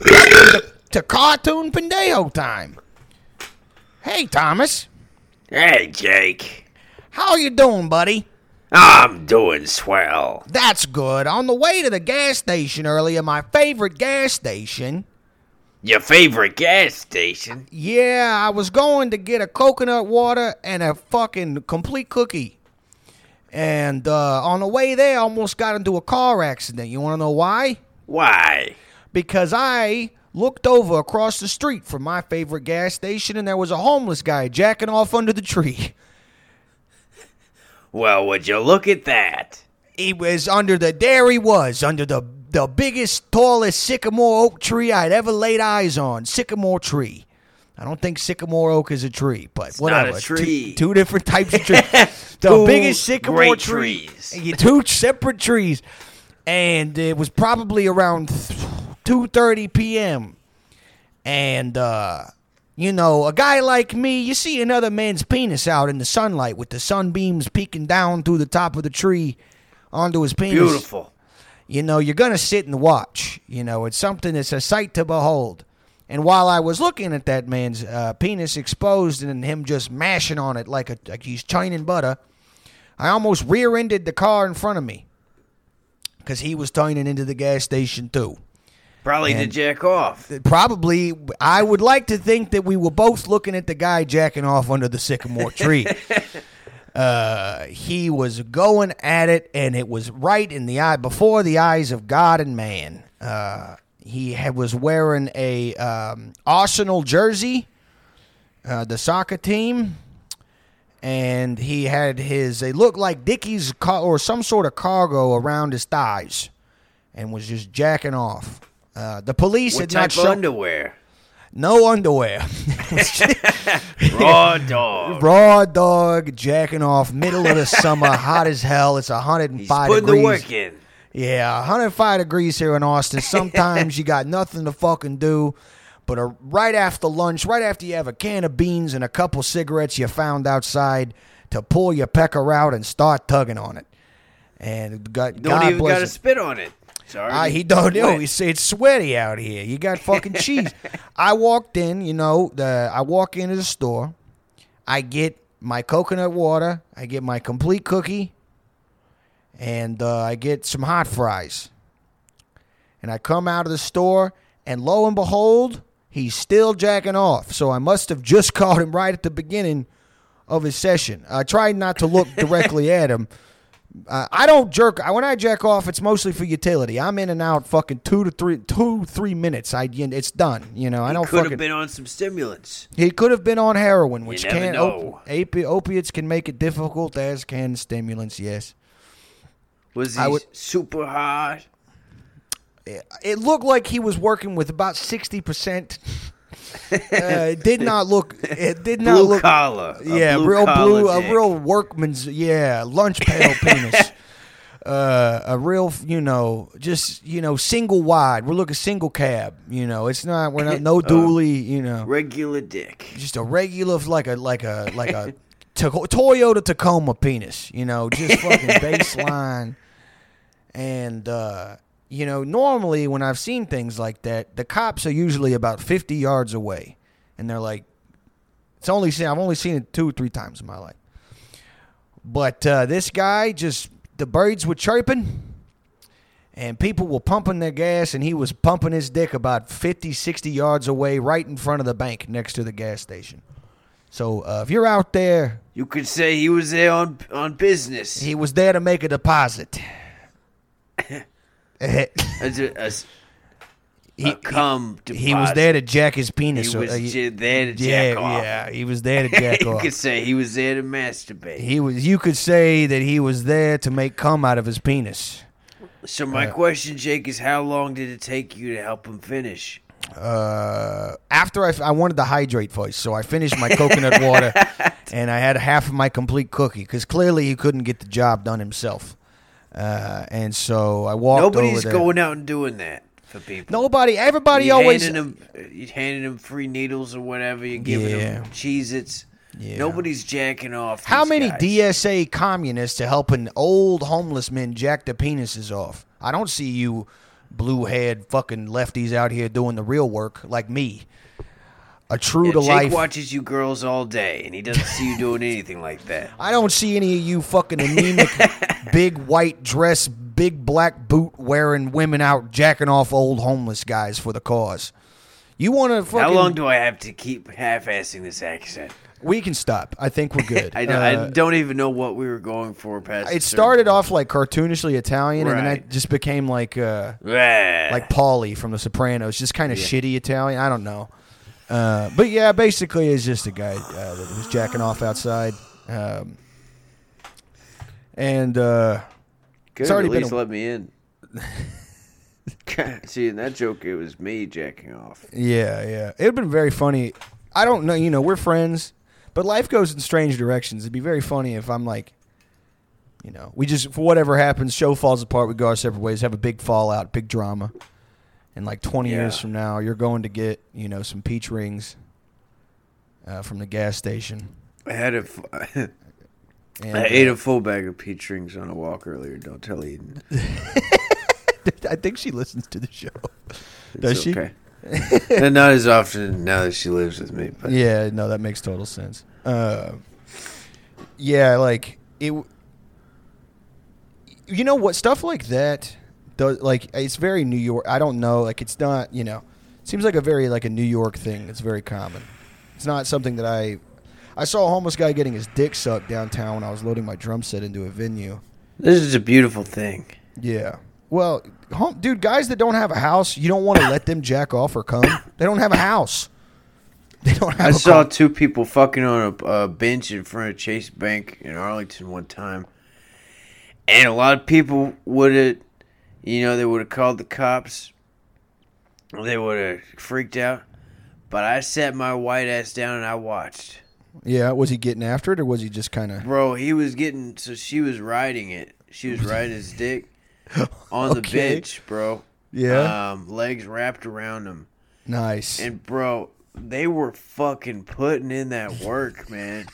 To Cartoon Pendejo time. Hey, Thomas. Hey, Jake. How you doing, buddy? I'm doing swell. That's good. On the way to the gas station earlier, my favorite gas station. Your favorite gas station? Yeah, I was going to get a coconut water and a fucking complete cookie. And uh, on the way there, I almost got into a car accident. You want to know why? Why? because I looked over across the street from my favorite gas station and there was a homeless guy jacking off under the tree. Well, would you look at that? He was under the there he was, under the the biggest, tallest sycamore oak tree I'd ever laid eyes on. Sycamore tree. I don't think sycamore oak is a tree, but it's whatever. Not a tree. Two, two different types of trees. the two biggest sycamore. Trees. Two separate trees. And it was probably around th- 2:30 p.m. And uh, you know, a guy like me, you see another man's penis out in the sunlight with the sunbeams peeking down through the top of the tree onto his penis. Beautiful. You know, you're going to sit and watch. You know, it's something that's a sight to behold. And while I was looking at that man's uh, penis exposed and him just mashing on it like, a, like he's churning butter, I almost rear ended the car in front of me because he was turning into the gas station too. Probably to jack off. Probably, I would like to think that we were both looking at the guy jacking off under the sycamore tree. uh, he was going at it, and it was right in the eye, before the eyes of God and man. Uh, he had, was wearing a um, Arsenal jersey, uh, the soccer team, and he had his. It looked like Dickies car, or some sort of cargo around his thighs, and was just jacking off. Uh, the police What had not shown underwear? no underwear. Raw dog. Raw dog jacking off, middle of the summer, hot as hell. It's He's 105 putting degrees. the work in. Yeah, 105 degrees here in Austin. Sometimes you got nothing to fucking do. But uh, right after lunch, right after you have a can of beans and a couple cigarettes you found outside, to pull your pecker out and start tugging on it. And God, Don't God even got to spit on it. Sorry. I, he don't know. He's it's sweaty out here. You got fucking cheese. I walked in, you know, the I walk into the store. I get my coconut water. I get my complete cookie, and uh, I get some hot fries. And I come out of the store, and lo and behold, he's still jacking off. So I must have just caught him right at the beginning of his session. I tried not to look directly at him. Uh, I don't jerk. When I jack off, it's mostly for utility. I'm in and out fucking two to three, two three minutes. I it's done. You know, I don't Could fucking. have been on some stimulants. he could have been on heroin, which can know. opi- opiates can make it difficult, as can stimulants. Yes, Was he would- super hard? it looked like he was working with about sixty percent. Uh, it did not look. It did not Blue look. collar. Yeah, blue real collar blue, a real workman's. Yeah, lunch pail penis. Uh, a real, you know, just you know, single wide. We're looking single cab. You know, it's not. We're not no dually. You know, regular dick. just a regular, like a like a like a to- Toyota Tacoma penis. You know, just fucking baseline. And uh, you know, normally when I've seen things like that, the cops are usually about fifty yards away, and they're like, "It's only seen. I've only seen it two or three times in my life." But uh, this guy just the birds were chirping. And people were pumping their gas, and he was pumping his dick about 50, 60 yards away, right in front of the bank next to the gas station. So uh, if you're out there, You could say he was there on on business. he was there to make a deposit. As a, as he, a cum he was there to jack his penis. He was uh, j- there to yeah, jack off. yeah, he was there to jack you off. could say he was there to masturbate. He was. You could say that he was there to make cum out of his penis. so my question, Jake, is how long did it take you to help him finish? Uh, after I, I wanted to hydrate first, so I finished my coconut water, and I had half of my complete cookie because clearly he couldn't get the job done himself. Uh, and so I walked Nobody's over there. going out and doing that for people. Nobody, everybody you always. handing them, you handing them free needles or whatever. You're giving Yeah. them Cheez-Its. Yeah. Nobody's jacking off. How many guys. DSA communists are helping old homeless men jack their penises off? I don't see you blue haired fucking lefties out here doing the real work like me. A true Yeah, to Jake life. watches you girls all day, and he doesn't see you doing anything like that. I don't see any of you fucking anemic, big white dress, big black boot wearing women out jacking off old homeless guys for the cause. You want to fucking? How long do I have to keep half-assing this accent? we can stop. I think we're good. I, don't- I Uh, don't even know what we were going for past. it started off like cartoonishly Italian, and then Right. it just became like uh, like Paulie from The Sopranos, just kind of shitty Italian. I don't know, uh, but yeah, basically, it's just a guy uh, that was jacking off outside, um, and uh, Could it's already at least a- let me in. See, in that joke, it was me jacking off. yeah, yeah, it'd been very funny. I don't know, you know, we're friends, but life goes in strange directions. It'd be very funny if I'm like. You know, we just for whatever happens, show falls apart. We go our separate ways, have a big fallout, big drama, and like twenty years from now, you're going to get you know some peach rings uh, from the gas station. I had a, f- And, I ate uh, a full bag of peach rings on a walk earlier. Don't tell Eden. I think she listens to the show. It's Does she? Okay. and not as often now that she lives with me. But Yeah, no, that makes total sense. Uh, yeah, like it. You know what stuff like that does like it's very New York. I don't know, like it's not you know, it seems like a very like a New York thing. It's very common. It's not something that I. I saw a homeless guy getting his dick sucked downtown when I was loading my drum set into a venue. this is a beautiful thing. Yeah. Well, home, dude, guys that don't have a house, you don't want to let them jack off or come. They don't have a house. They don't have I saw car. two people fucking on a, a bench in front of Chase Bank in Arlington one time, and a lot of people would have, you know, they would have called the cops. They would have freaked out, but I sat my white ass down and I watched. Yeah, was he getting after it or was he just kind of Bro, he was getting so she was riding it. She was riding his dick on the Okay. bench, bro. Yeah. Um, legs wrapped around him. nice? And bro, they were fucking putting in that work, man.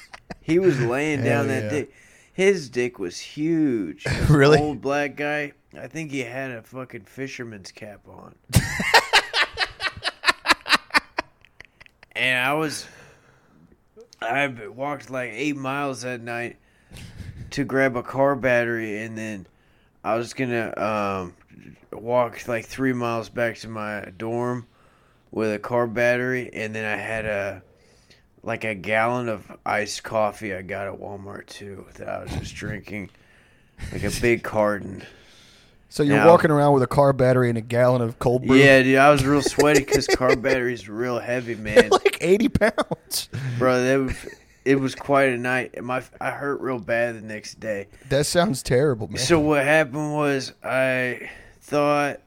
He was laying down Hell that yeah. dick. His dick was huge. Really? Old black guy. I think he had a fucking fisherman's cap on. and I was I walked like 8 miles that night to grab a car battery and then I was going to um walk like 3 miles back to my dorm with a car battery, and then I had a like a gallon of iced coffee I got at Walmart too that I was just drinking, like a big carton. So you're now- walking around with a car battery and a gallon of cold brew. Yeah, dude, I was real sweaty because car batteries real heavy, man, like eighty pounds. bro. That was, it was quite a night. And my I hurt real bad the next day. That sounds terrible, man. So what happened was I thought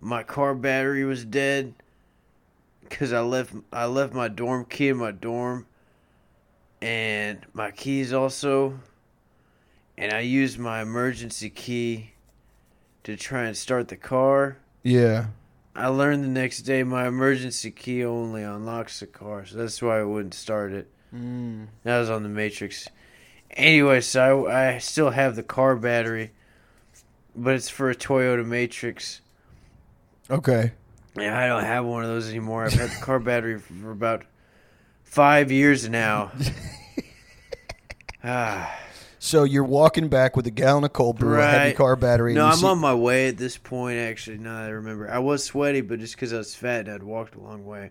my car battery was dead because I left I left my dorm key in my dorm and my keys also and I used my emergency key to try and start the car. yeah. I learned the next day my emergency key only unlocks the car, so that's why I wouldn't start it. Mm. That was on the Matrix. Anyway, so I, I still have the car battery, but it's for a Toyota Matrix. Okay. And I don't have one of those anymore. I've had the car battery for about five years now. ah, So you're walking back with a gallon of cold brew, a heavy car battery. no, I'm see- on my way at this point. Actually, now I remember, I was sweaty, but just because I was fat and I'd walked a long way.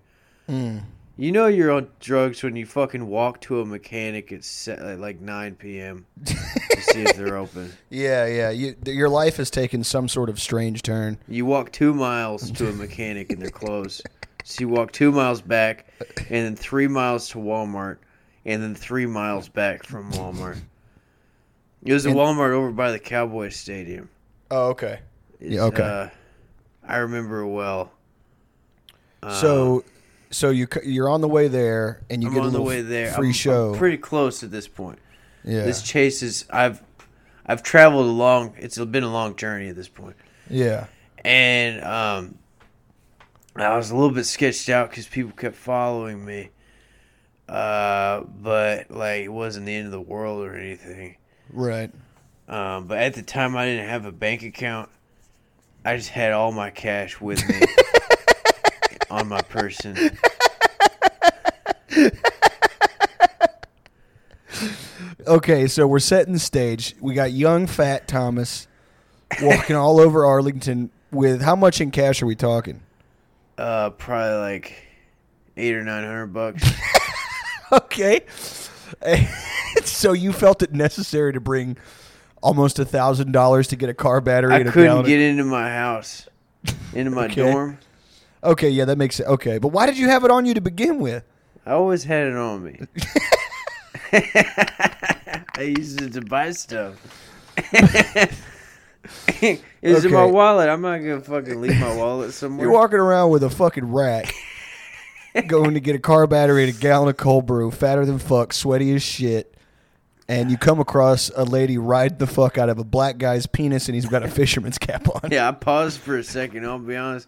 Mm. You know you're on drugs when you fucking walk to a mechanic at se- at like 9 p.m. to see if they're open. Yeah, yeah. You, your life has taken some sort of strange turn. You walk two miles to a mechanic and they're closed. So you walk two miles back, and then three miles to Walmart, and then three miles back from Walmart. It was a And- Walmart over by the Cowboy Stadium. Oh, okay. It's, Yeah, okay. Uh, I remember well. Uh, So, so you you're on the way there, and you I'm get on the way there. free I'm, show. I'm pretty close at this point. yeah, This chase is I've I've traveled a long. It's been a long journey at this point. yeah, and um, I was a little bit sketched out because people kept following me. Uh, but like it wasn't the end of the world or anything. Right. Um, but at the time I didn't have a bank account. I just had all my cash with me on my person. Okay, so we're setting the stage. We got young fat Thomas walking all over Arlington with how much in cash are we talking? Uh, probably like eight or nine hundred bucks. Okay. so you felt it necessary to bring almost a thousand dollars to get a car battery I couldn't get into my house, into my Okay. dorm. Okay, yeah, that makes it okay. But why did you have it on you to begin with? I always had it on me. I used it to buy stuff. it's in my wallet. I'm not gonna fucking leave my wallet somewhere. You're walking around with a fucking rack, going to get a car battery and a gallon of cold brew, fatter than fuck, sweaty as shit, and you come across a lady ride the fuck out of a black guy's penis and he's got a fisherman's cap on. Yeah, I paused for a second. I'll be honest,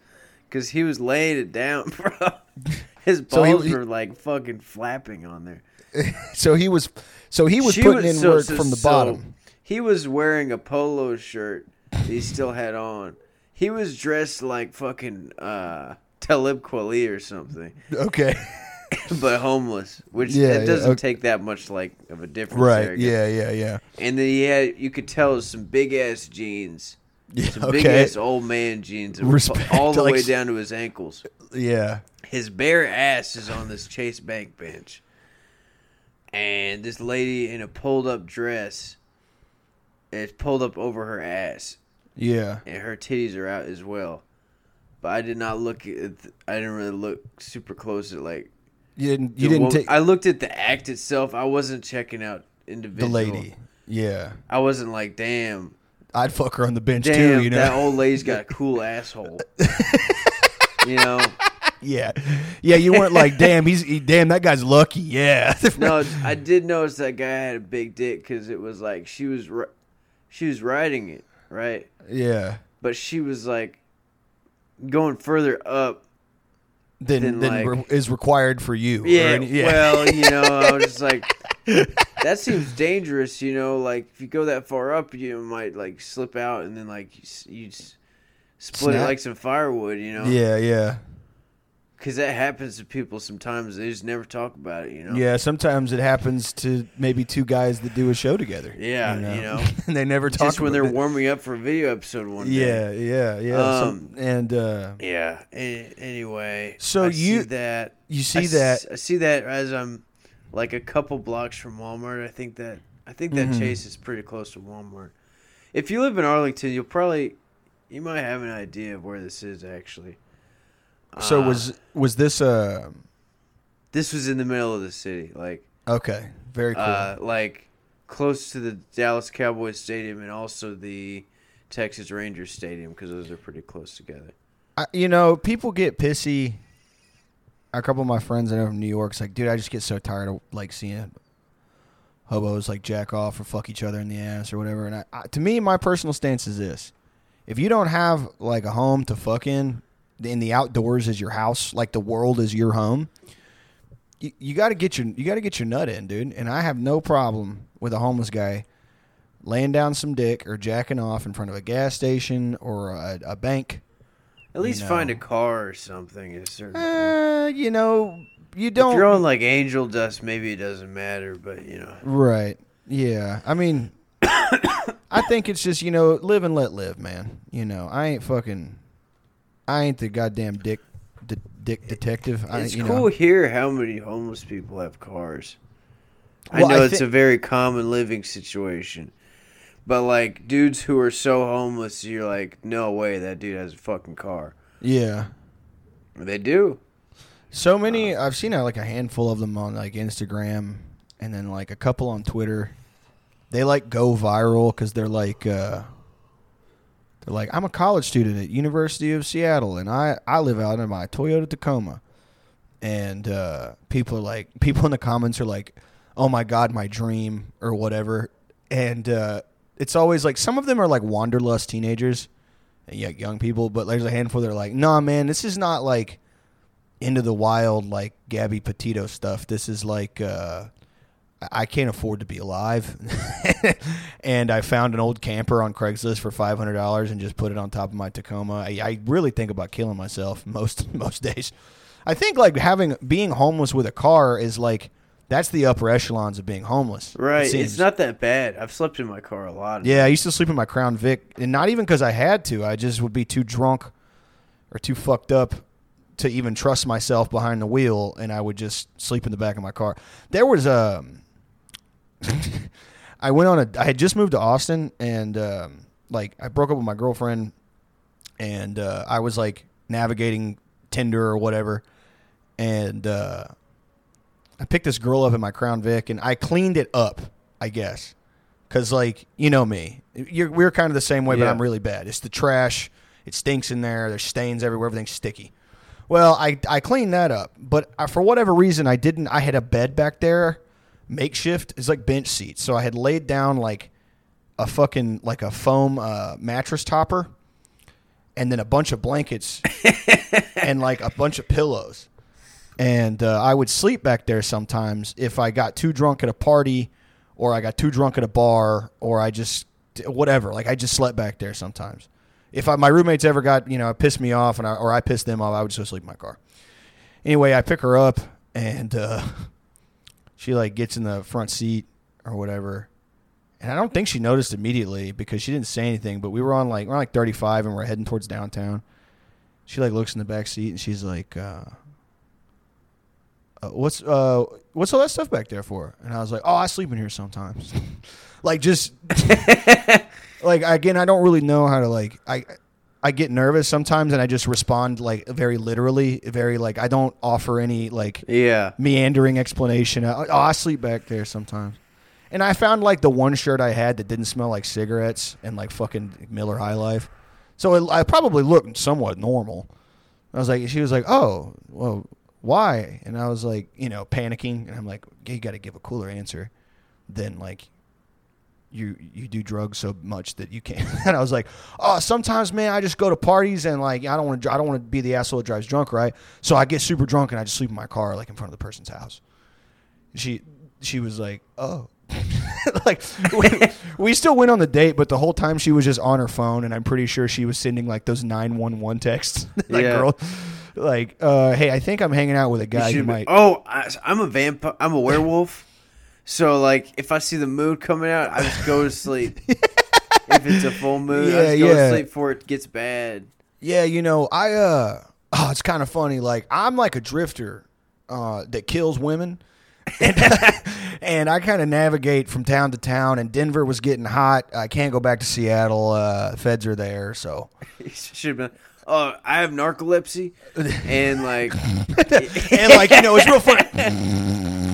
because he was laying it down, bro. His So he- balls he- were like fucking flapping on there. So he was, so he was She putting in so- work so- from the bottom. He was wearing a polo shirt that he still had on. He was dressed like fucking uh, Talib Kweli or something, Okay, but homeless, which Yeah, it doesn't okay. take that much like of a difference. right? guess. Yeah, yeah, yeah. And then he had, you could tell some big ass jeans, Yeah, some big okay. ass old man jeans, Respect, all the like way down to his ankles. Yeah. his bare ass is on this Chase Bank bench. And this lady in a pulled up dress is pulled up over her ass. Yeah. And her titties are out as well. But I did not look at, I didn't really look super close at like. You didn't. You didn't take I looked at the act itself. I wasn't checking out individual. the lady. Yeah. I wasn't like, damn, I'd fuck her on the bench damn, too. You know. that old lady's got a cool asshole. you know? yeah. Yeah. You weren't like, damn, he's he, damn that guy's lucky. Yeah. no, I did notice that guy had a big dick because it was like she was she was riding it right, yeah. but she was like going further up. than Then, then like- re- is required for you. Yeah, any- well, you know, I was just like, that seems dangerous. You know, like if you go that far up, you might like slip out and then like you, you split it like some firewood. You know, yeah. Yeah. Because that happens to people sometimes. They just never talk about it. You know. Yeah. Sometimes it happens to maybe two guys that do a show together. Yeah, you know. and they never talk. Just when they're it. warming up for a video episode one day. Yeah. Yeah. Yeah. Some- Um, and uh, Yeah. Anyway, So I you- see that you see s- that. I see that as I'm like a couple blocks from Walmart. I think that I think that Mhm. Chase is pretty close to Walmart. If you live in Arlington, you'll probably you might have an idea of where this is actually. So Uh, was was this uh this was in the middle of the city, like okay? Very cool. uh, like close to the Dallas Cowboys stadium and also the Texas Rangers stadium because those are pretty close together. I, you know, people get pissy. A couple of my friends I know from New York's like, dude, I just get so tired of like seeing hobos like jack off or fuck each other in the ass or whatever. And I, I, to me, my personal stance is this: if you don't have like a home to fuck in, in the outdoors is your house, like the world is your home. You, you got to get your you got to get your nut in, dude. And I have no problem with a homeless guy laying down some dick or jacking off in front of a gas station or a, a bank. At least know. find a car or something. At a certain point. Uh, you know, you don't. If you're on like angel dust, maybe it doesn't matter, but you know. right. Yeah. I mean, I think it's just you know, live and let live, man. You know, I ain't fucking. I ain't the goddamn dick, de- dick detective. I, It's you cool Know, here how many homeless people have cars. I Well, know I it's thi- a very common living situation. But like dudes who are so homeless, you're like, no way that dude has a fucking car. yeah. They do. So many. I've seen uh, like a handful of them on like Instagram, and then like a couple on Twitter. They like go viral because they're like, uh, like, I'm a college student at University of Seattle, and I I live out in my Toyota Tacoma, and uh, people are like, people in the comments are like, oh my god, my dream or whatever, and uh, it's always like some of them are like wanderlust teenagers, yeah, young people, but there's a handful that are like, nah, man, this is not like into the wild like Gabby Petito stuff. This is like uh I can't afford to be alive. and I found an old camper on Craigslist for five hundred dollars and just put it on top of my Tacoma. I, I really think about killing myself most most days. I think like having being homeless with a car is like that's the upper echelons of being homeless. Right. seems. It's not that bad. I've slept in my car a lot. Yeah, I used to sleep in my Crown Vic, and not even because I had to. I just would be too drunk or too fucked up to even trust myself behind the wheel, and I would just sleep in the back of my car. There was a. I went on a. I had just moved to Austin, and um, like I broke up with my girlfriend, and uh, I was like navigating Tinder or whatever, and uh, I picked this girl up in my Crown Vic, and I cleaned it up, I guess. Cause like you know me, You're, we're kind of the same way, but I'm really bad. It's the trash. It stinks in there. There's stains everywhere. Everything's sticky. Well, I I cleaned that up, but I, for whatever reason, I didn't. I had a bed back there, makeshift. It's like bench seats. So I had laid down like a fucking like a foam uh, mattress topper, and then a bunch of blankets, and like a bunch of pillows. And uh, I would sleep back there sometimes if I got too drunk at a party, or I got too drunk at a bar, or I just whatever. Like I just slept back there sometimes. If I, my roommates ever got you know pissed me off, and I, or I pissed them off, I would just go sleep in my car. Anyway, I pick her up, and uh, she like gets in the front seat or whatever, and I don't think she noticed immediately because she didn't say anything. But we were on like we're on like 35, and we're heading towards downtown. She like looks in the back seat, and she's like. Uh, uh, what's uh what's all that stuff back there for? And I was like, oh, I sleep in here sometimes. like just like again, I don't really know how to like I I get nervous sometimes and I just respond like very literally, very like I don't offer any like Yeah. meandering explanation. Oh, I sleep back there sometimes. And I found like the one shirt I had that didn't smell like cigarettes and like fucking Miller High Life. So it, I probably looked somewhat normal. I was like, she was like, oh, well, why? And I was like, you know, panicking. And I'm like, you got to give a cooler answer than like you you do drugs so much that you can't. And I was like, oh, sometimes man, I just go to parties and like I don't want to I don't want to be the asshole that drives drunk, right? So I get super drunk and I just sleep in my car like in front of the person's house. She she was like, oh. like we, we still went on the date, but the whole time she was just on her phone, and I'm pretty sure she was sending like those nine one one texts. like Yeah. girl, like, uh, hey, I think I'm hanging out with a You guy who should be- might. oh, I, I'm a vampire. I'm a werewolf. So like, if I see the moon coming out, I just go to sleep. if it's a full moon, Yeah, I just go yeah. to sleep before it gets bad. Yeah, you know, I uh oh, it's kind of funny. Like I'm like a drifter uh that kills women. and, and I kind of navigate from town to town and Denver was getting hot. I can't go back to Seattle. Uh feds are there, so Should been. Oh, I have narcolepsy, and like, and like you know, it's real fun.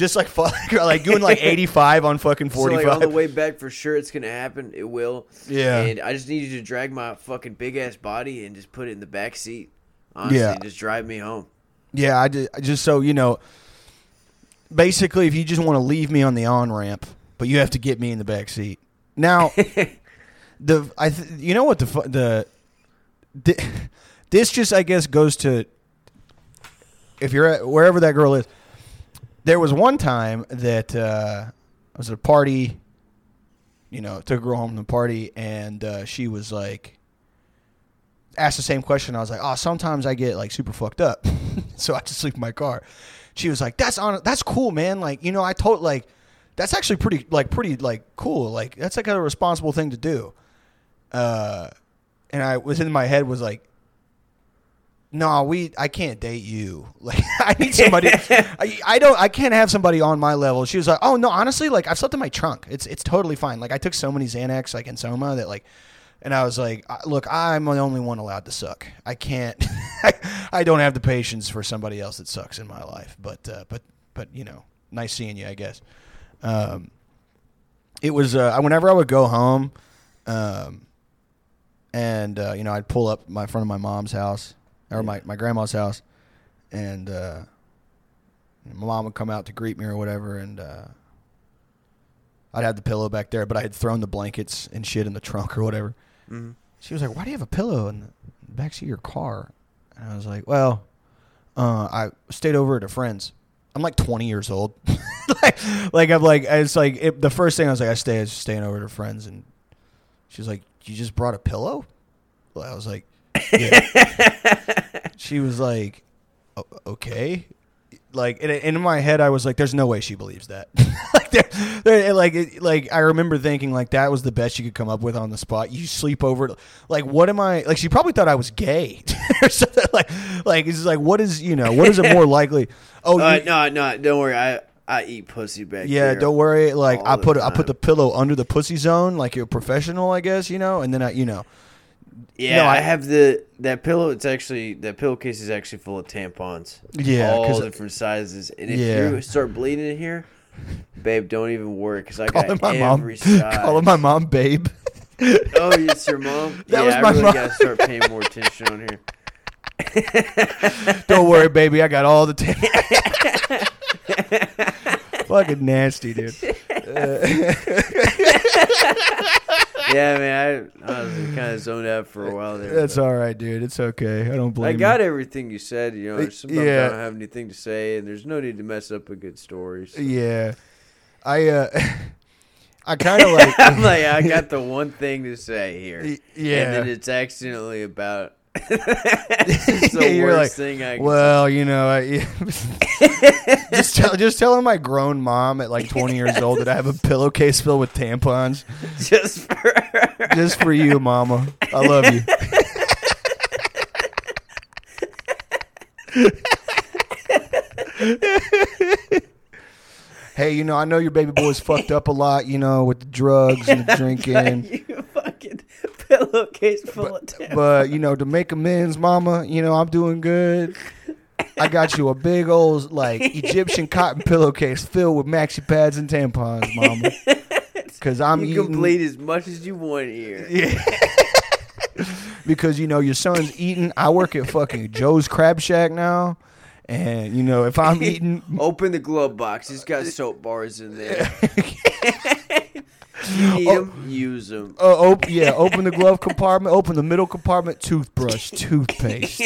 Just like fu- like doing like 85 on fucking so like 45. on the way back, for sure it's gonna happen. It will. Yeah. And I just need you to drag my fucking big ass body and just put it in the back seat. Honestly, Yeah. just drive me home. Yeah, I just, just so you know. Basically, if you just want to leave me on the on ramp, but you have to get me in the back seat. Now, the I th- you know what the fu- the, the this just I guess goes to if you're at wherever that girl is. There was one time that uh, I was at a party. You know, took a girl home from the party, and uh, she was like, asked the same question. I was like, oh, sometimes I get like super fucked up, so I just sleep in my car. She was like, that's on, that's cool, man. Like, you know, I told like, that's actually pretty, like, pretty, like, cool. Like, that's like a responsible thing to do. Uh, and I was in my head was like, no, we, I can't date you. Like, I need somebody. I, I don't, I can't have somebody on my level. She was like, oh no, honestly, like, I've slept in my trunk. It's, it's totally fine. Like, I took so many Xanax, like in Soma, that like, and I was like, "Look, I'm the only one allowed to suck. I can't. I, I don't have the patience for somebody else that sucks in my life. But, uh, but, but you know, nice seeing you, I guess. Um, it was uh, whenever I would go home, um, and uh, you know, I'd pull up my front of my mom's house or my my grandma's house, and uh, my mom would come out to greet me or whatever, and. Uh, I'd have the pillow back there, but I had thrown the blankets and shit in the trunk or whatever. Mhm. She was like, "Why do you have a pillow in the backseat of your car?" And I was like, "Well, uh, I stayed over at a friend's. I'm like 20 years old, like, like I'm like it's like it, the first thing I was like I stay I was staying over at her friends and she's like you just brought a pillow. Well, I was like, yeah. she was like, okay. Like and in my head, I was like, "There's no way she believes that." like, there, there- like, like I remember thinking like that was the best you could come up with on the spot. You sleep over, like, what am I? Like, she probably thought I was gay or something. Like, like it's like, what is you know, what is it more likely? Oh, Uh, you- no, no, don't worry. I I eat pussy back yeah, don't worry. Like I put I put the pillow under the pussy zone, like you're a professional, I guess, you know. And then I, you know, Yeah, No, I, I- have the that pillow. It's actually that pillowcase is actually full of tampons. Yeah, all different sizes. And if Yeah. you start bleeding in here, babe, don't even worry because I got my every mom, size. calling my mom, babe. oh, it's your mom. That yeah, was I my really mom. gotta start paying more attention on here. Don't worry, baby. I got all the time. Fucking nasty, dude. Yeah, man, I, I was kind of zoned out for a while there. That's but all right, dude. It's okay. I don't blame I got everything you said. You know, sometimes yeah. I don't have anything to say, and there's no need to mess up a good story. so. Yeah, I uh, I kind of like. I'm like, I got the one thing to say here. Y- And yeah. then it's accidentally about. it's the You're worst like, thing I can Well, you know, I, just tell, just telling my grown mom at like 20 years old that I have a pillowcase filled with tampons, just for. just for you, mama. I love you. hey, you know, I know your baby boy's fucked up a lot, you know, with the drugs and the drinking. you fucking pillowcase full of tampons. But you know, to make amends, Mama, you know I'm doing good. I got you a big old like Egyptian cotton pillowcase filled with maxi pads and tampons, Mama. Because I'm you eating. can bleed as much as you want here. Yeah. because you know your son's eating. I work at fucking Joe's Crab Shack now, and you know if I'm eating, Open the glove box. It's got soap bars in there. You need Oh. them, use them. uh, op- yeah, open the glove compartment, open the middle compartment, toothbrush, toothpaste.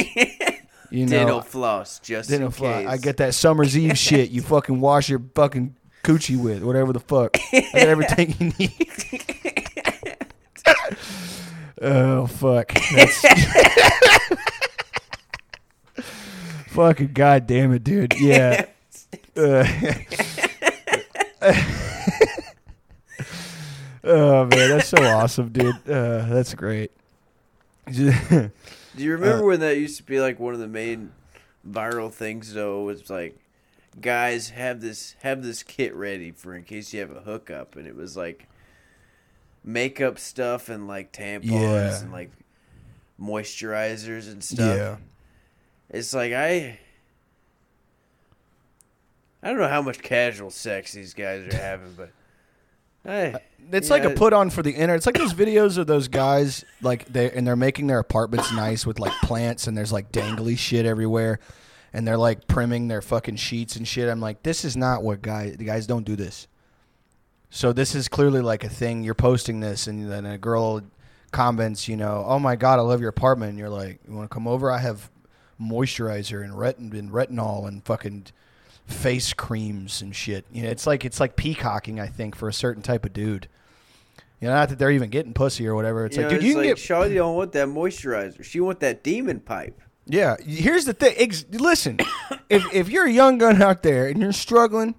You know, Dental floss, just Dental case. I get that summer's eve shit. You fucking wash your fucking coochie with whatever the fuck. I got everything you need. oh fuck. Fucking goddamn it, dude. Yeah. Uh, oh man, that's so awesome, dude. Uh, that's great. Do you remember Uh, when that used to be like one of the main viral things though? It was like, guys have this have this kit ready for in case you have a hookup, and it was like makeup stuff and like tampons Yeah. and like moisturizers and stuff. yeah. It's like I. I don't know how much casual sex these guys are having, but I, uh, It's like a put on for the internet. It's like those videos of those guys like they and they're making their apartments nice with like plants and there's like dangly shit everywhere and they're like primming their fucking sheets and shit. I'm like, this is not what guys the guys don't do this. So this is clearly like a thing. You're posting this and then a girl comments, you know, oh my god, I love your apartment. And you're like, you want to come over? I have moisturizer and retin and retinol and fucking face creams and shit. You know, it's like it's like peacocking, I think, for a certain type of dude. You know, not that they're even getting pussy or whatever. It's you like, know, dude, you it's can like, get. Shawty don't want that moisturizer. She want that demon pipe. Yeah, here's the thing. Ex- listen, if if you're a young gun out there and you're struggling,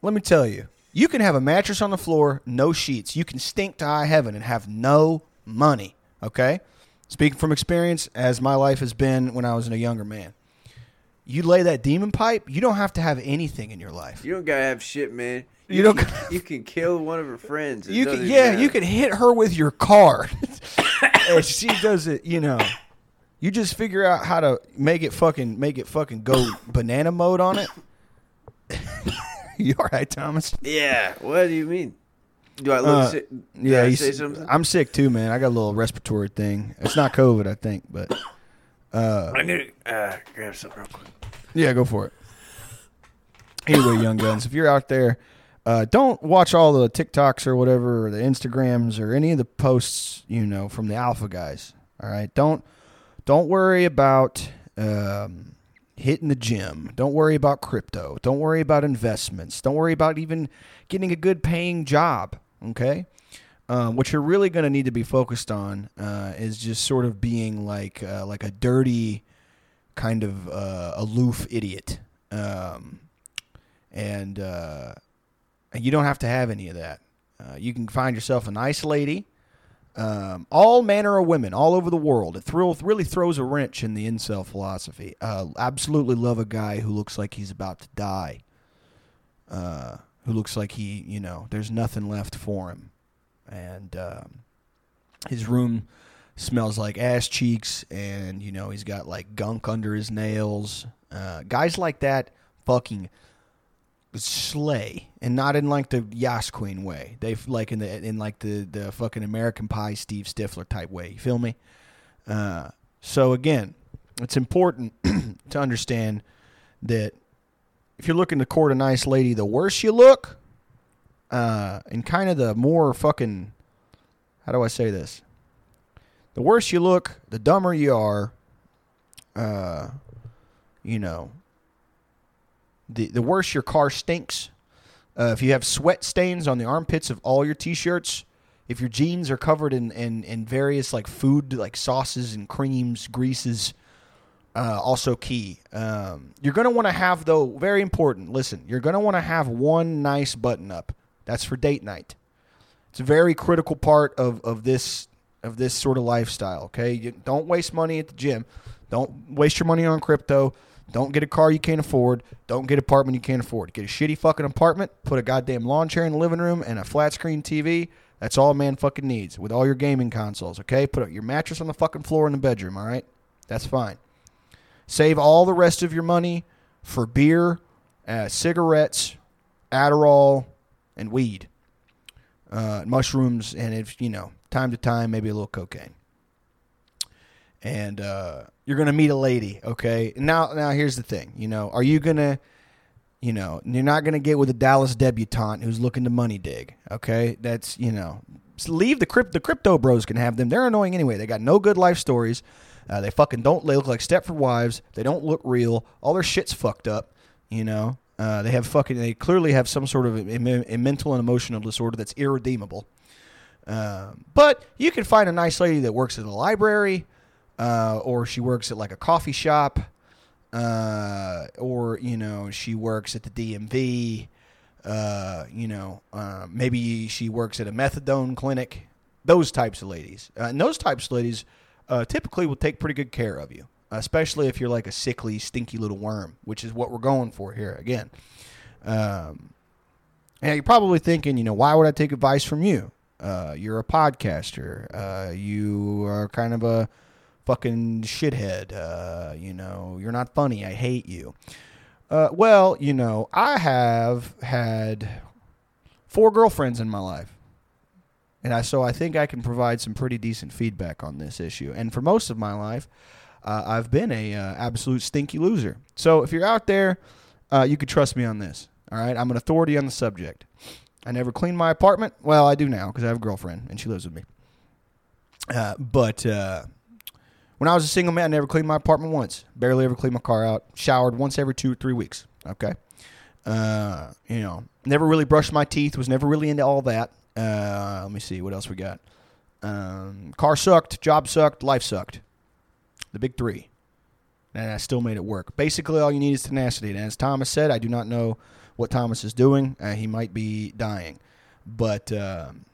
let me tell you, you can have a mattress on the floor, no sheets. You can stink to high heaven and have no money. Okay, speaking from experience, as my life has been when I was a younger man. You lay that demon pipe, you don't have to have anything in your life. You don't gotta have shit, man. You don't Can, you can kill one of her friends. You can, yeah, matter. you can hit her with your car, and she does it. You know, you just figure out how to make it fucking make it fucking go banana mode on it. you all right, Thomas? Yeah. What do you mean? Do I look Uh, sick? Did Yeah, I say something? I'm sick too, man. I got a little respiratory thing. It's not COVID, I think, but uh, I'm gonna uh, grab something real quick. Yeah, go for it. Anyway, young guns, if you're out there, uh, don't watch all the TikToks or whatever, or the Instagrams or any of the posts, you know, from the alpha guys. All right, don't don't worry about um, hitting the gym. Don't worry about crypto. Don't worry about investments. Don't worry about even getting a good paying job. Okay. Um, what you're really going to need to be focused on uh, is just sort of being like uh, like a dirty, kind of uh, aloof idiot, um, and uh, you don't have to have any of that. Uh, you can find yourself a nice lady, um, all manner of women all over the world. It thrill, really throws a wrench in the incel philosophy. Uh, absolutely love a guy who looks like he's about to die, uh, who looks like he, you know, there's nothing left for him, and um, his room smells like ass cheeks, and you know he's got like gunk under his nails. Uh, guys like that, fucking slay, and not in like the Yas Queen way. They like in the in like the the fucking American Pie Steve Stifler type way. You feel me? Uh, so again, it's important to understand that if you're looking to court a nice lady, the worse you look, uh, and kind of the more fucking how do I say this? The worse you look, the dumber you are. Uh, you know, the the worse your car stinks. Uh, if you have sweat stains on the armpits of all your t-shirts, if your jeans are covered in, in, in various like food like sauces and creams, greases, uh, also key. Um, you're gonna want to have though very important. Listen, you're gonna want to have one nice button up. That's for date night. It's a very critical part of, of this of this sort of lifestyle. Okay, you don't waste money at the gym. Don't waste your money on crypto. Don't get a car you can't afford. Don't get an apartment you can't afford. Get a shitty fucking apartment. Put a goddamn lawn chair in the living room and a flat screen TV. That's all a man fucking needs with all your gaming consoles. Okay, put your mattress on the fucking floor in the bedroom. All right, that's fine. Save all the rest of your money for beer, uh, cigarettes, Adderall, and weed, uh, mushrooms, and if you know, time to time, maybe a little cocaine. And uh, you're gonna meet a lady, okay? Now, now here's the thing. You know, are you gonna, you know, you're not gonna get with a Dallas debutante who's looking to money dig, okay? That's you know, leave the crypt. The crypto bros can have them. They're annoying anyway. They got no good life stories. Uh, they fucking don't. They look like Stepford wives. They don't look real. All their shit's fucked up. You know, uh, they have fucking. They clearly have some sort of a, a mental and emotional disorder that's irredeemable. Um, but you can find a nice lady that works at a library, uh, or she works at like a coffee shop, uh, or you know she works at the DMV. Uh, you know, uh, maybe she works at a methadone clinic. Those types of ladies, and those types of ladies typically will take pretty good care of you, especially if you're like a sickly, stinky little worm, which is what we're going for here again. Um, and you're probably thinking, you know, why would I take advice from you? Uh, you're a podcaster. Uh, you are kind of a fucking shithead. Uh, you know, you're not funny. I hate you. Uh, well, you know, I have had four girlfriends in my life. And I, so I think I can provide some pretty decent feedback on this issue. And for most of my life, uh, I've been a uh, absolute stinky loser. So if you're out there, uh, you can trust me on this. All right, I'm an authority on the subject. I never clean my apartment. Well, I do now because I have a girlfriend and she lives with me. Uh, but uh, when I was a single man, I never cleaned my apartment once. Barely ever cleaned my car out. Showered once every two or three weeks. Okay. Uh, you know, never really brushed my teeth. Was never really into all that. Let me see what else we got. Um, car sucked, job sucked, life sucked. The big three. And I still made it work. Basically, all you need is tenacity. And as Thomas said, I do not know what Thomas is doing. Uh, he might be dying. But um,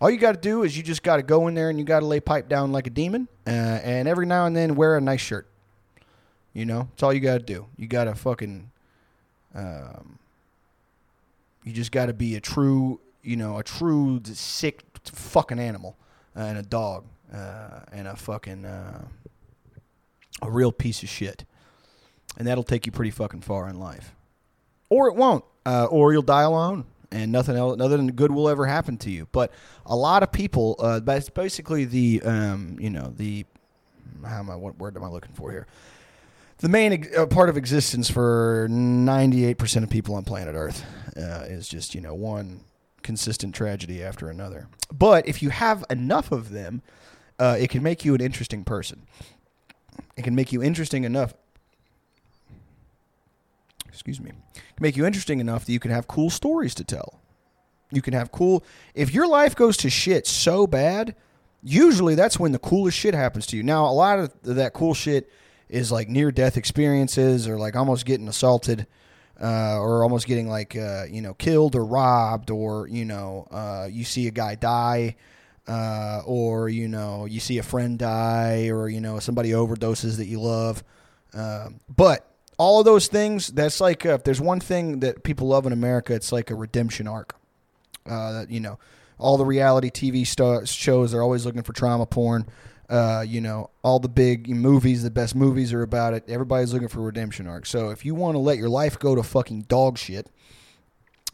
all you got to do is you just got to go in there and you got to lay pipe down like a demon. Uh, and every now and then wear a nice shirt. You know, it's all you got to do. You got to fucking. Um, you just got to be a true you know, a true sick fucking animal uh, and a dog uh, and a fucking uh, a real piece of shit, and that'll take you pretty fucking far in life, or it won't, uh, or you'll die alone. And nothing else, other than good, will ever happen to you. But a lot of people, uh, that's basically the, um, you know, the, how am I? What word am I looking for here? the main uh, part of existence for 98% of people on planet Earth uh, is just, you know, one consistent tragedy after another. But if you have enough of them, uh, it can make you an interesting person. It can make you interesting enough. excuse me, make you interesting enough that you can have cool stories to tell. You can have cool. If your life goes to shit so bad, usually that's when the coolest shit happens to you. Now, a lot of that cool shit is like near death experiences or like almost getting assaulted. Uh, or almost getting like uh, you know killed or robbed, or you know uh, you see a guy die, uh, or you know you see a friend die, or you know somebody overdoses that you love. Um, but all of those things, that's like uh, if there's one thing that people love in America, it's like a redemption arc. Uh, you know, all the reality TV star- shows are always looking for trauma porn. Uh, you know, all the big movies, the best movies are about it. Everybody's looking for redemption arc. So if you want to let your life go to fucking dog shit,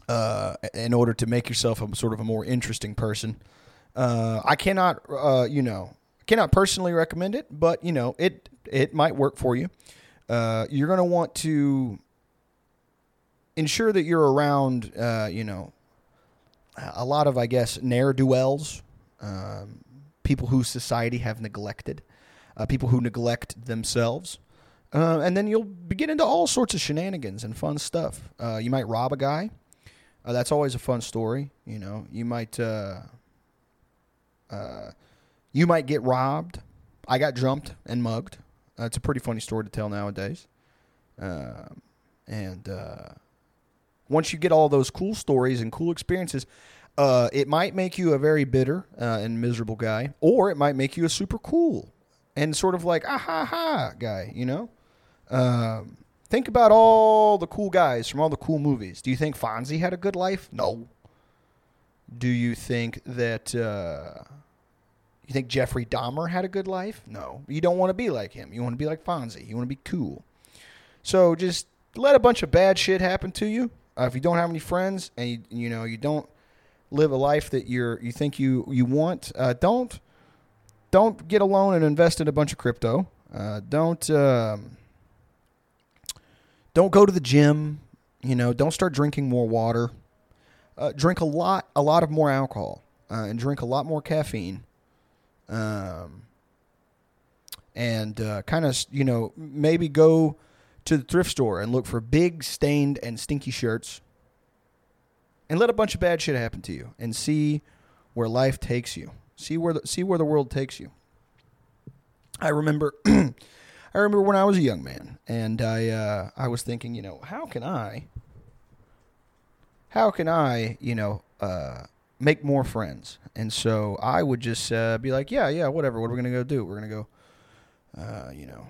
uh, in order to make yourself a sort of a more interesting person, uh, I cannot, uh, you know, cannot personally recommend it, but you know, it it might work for you. Uh, you're going to want to ensure that you're around, uh, you know, a lot of, I guess, ne'er do wells, um, people who society have neglected, uh, people who neglect themselves. Uh, and then you'll get into all sorts of shenanigans and fun stuff. You might rob a guy. That's always a fun story. You know, you might uh, you might get robbed. I got jumped and mugged. Uh, it's a pretty funny story to tell nowadays. Um, and uh, once you get all those cool stories and cool experiences, uh, it might make you a very bitter and miserable guy, or it might make you a super cool and sort of like ah ha ha guy. You know, um, think about all the cool guys from all the cool movies. Do you think Fonzie had a good life? No. Do you think that? Uh, you think Jeffrey Dahmer had a good life? No. You don't want to be like him. You want to be like Fonzie. You want to be cool. So just let a bunch of bad shit happen to you. Uh, if you don't have any friends and you, you know you don't live a life that you're you think you you want, uh, don't don't get a loan and invest in a bunch of crypto. Uh, don't um, don't go to the gym. You know, don't start drinking more water. Uh, drink a lot, a lot of more alcohol, uh, and drink a lot more caffeine um, and uh, kind of you know maybe go to the thrift store and look for big stained and stinky shirts and let a bunch of bad shit happen to you and see where life takes you. See where the, see where the world takes you. I remember i remember when i was a young man and i uh, i was thinking you know how can i how can i you know uh, make more friends. And so I would just uh, be like, yeah, yeah, whatever. What are we to go do? We're to go, uh, you know,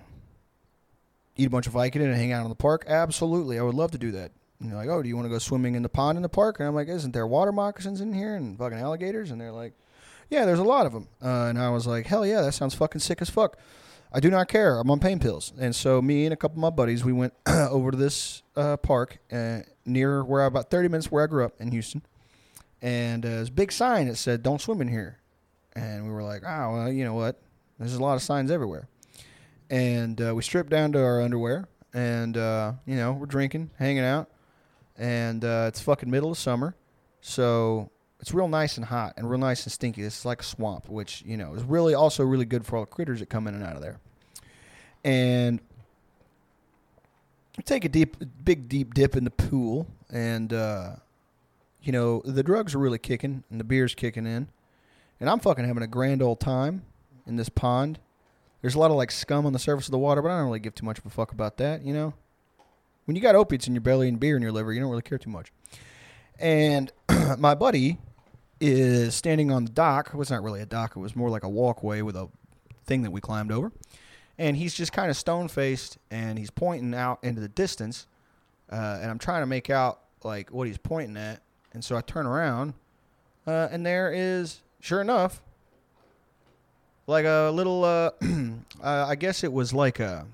eat a bunch of Vicodin and hang out in the park? Absolutely. I would love to do that. And they're like, oh, do you want to go swimming in the pond in the park? And I'm like, isn't there water moccasins in here and fucking alligators? And they're like, yeah, there's a lot of them. Uh, and I was like, hell yeah, that sounds fucking sick as fuck. I do not care. I'm on pain pills. And so me and a couple of my buddies, we went over to this uh, park uh, near where I, about 30 minutes where I grew up in Houston and uh, there's a big sign that said "Don't swim in here," and we were like, "Oh, well, you know what? There's a lot of signs everywhere." And uh, we stripped down to our underwear, and uh, you know we're drinking, hanging out, and uh, it's fucking middle of summer, so it's real nice and hot and real nice and stinky. This is like a swamp, which you know is really also really good for all the critters that come in and out of there. And take a deep, big, deep dip in the pool, and uh, you know, the drugs are really kicking and the beer's kicking in. And I'm fucking having a grand old time in this pond. There's a lot of like scum on the surface of the water, but I don't really give too much of a fuck about that, you know? When you got opiates in your belly and beer in your liver, you don't really care too much. And my buddy is standing on the dock. It was not really a dock, it was more like a walkway with a thing that we climbed over. And he's just kind of stone faced and he's pointing out into the distance. Uh, and I'm trying to make out like what he's pointing at and so I turn around, uh, and there is, sure enough, like a little, uh, uh, I guess it was like a,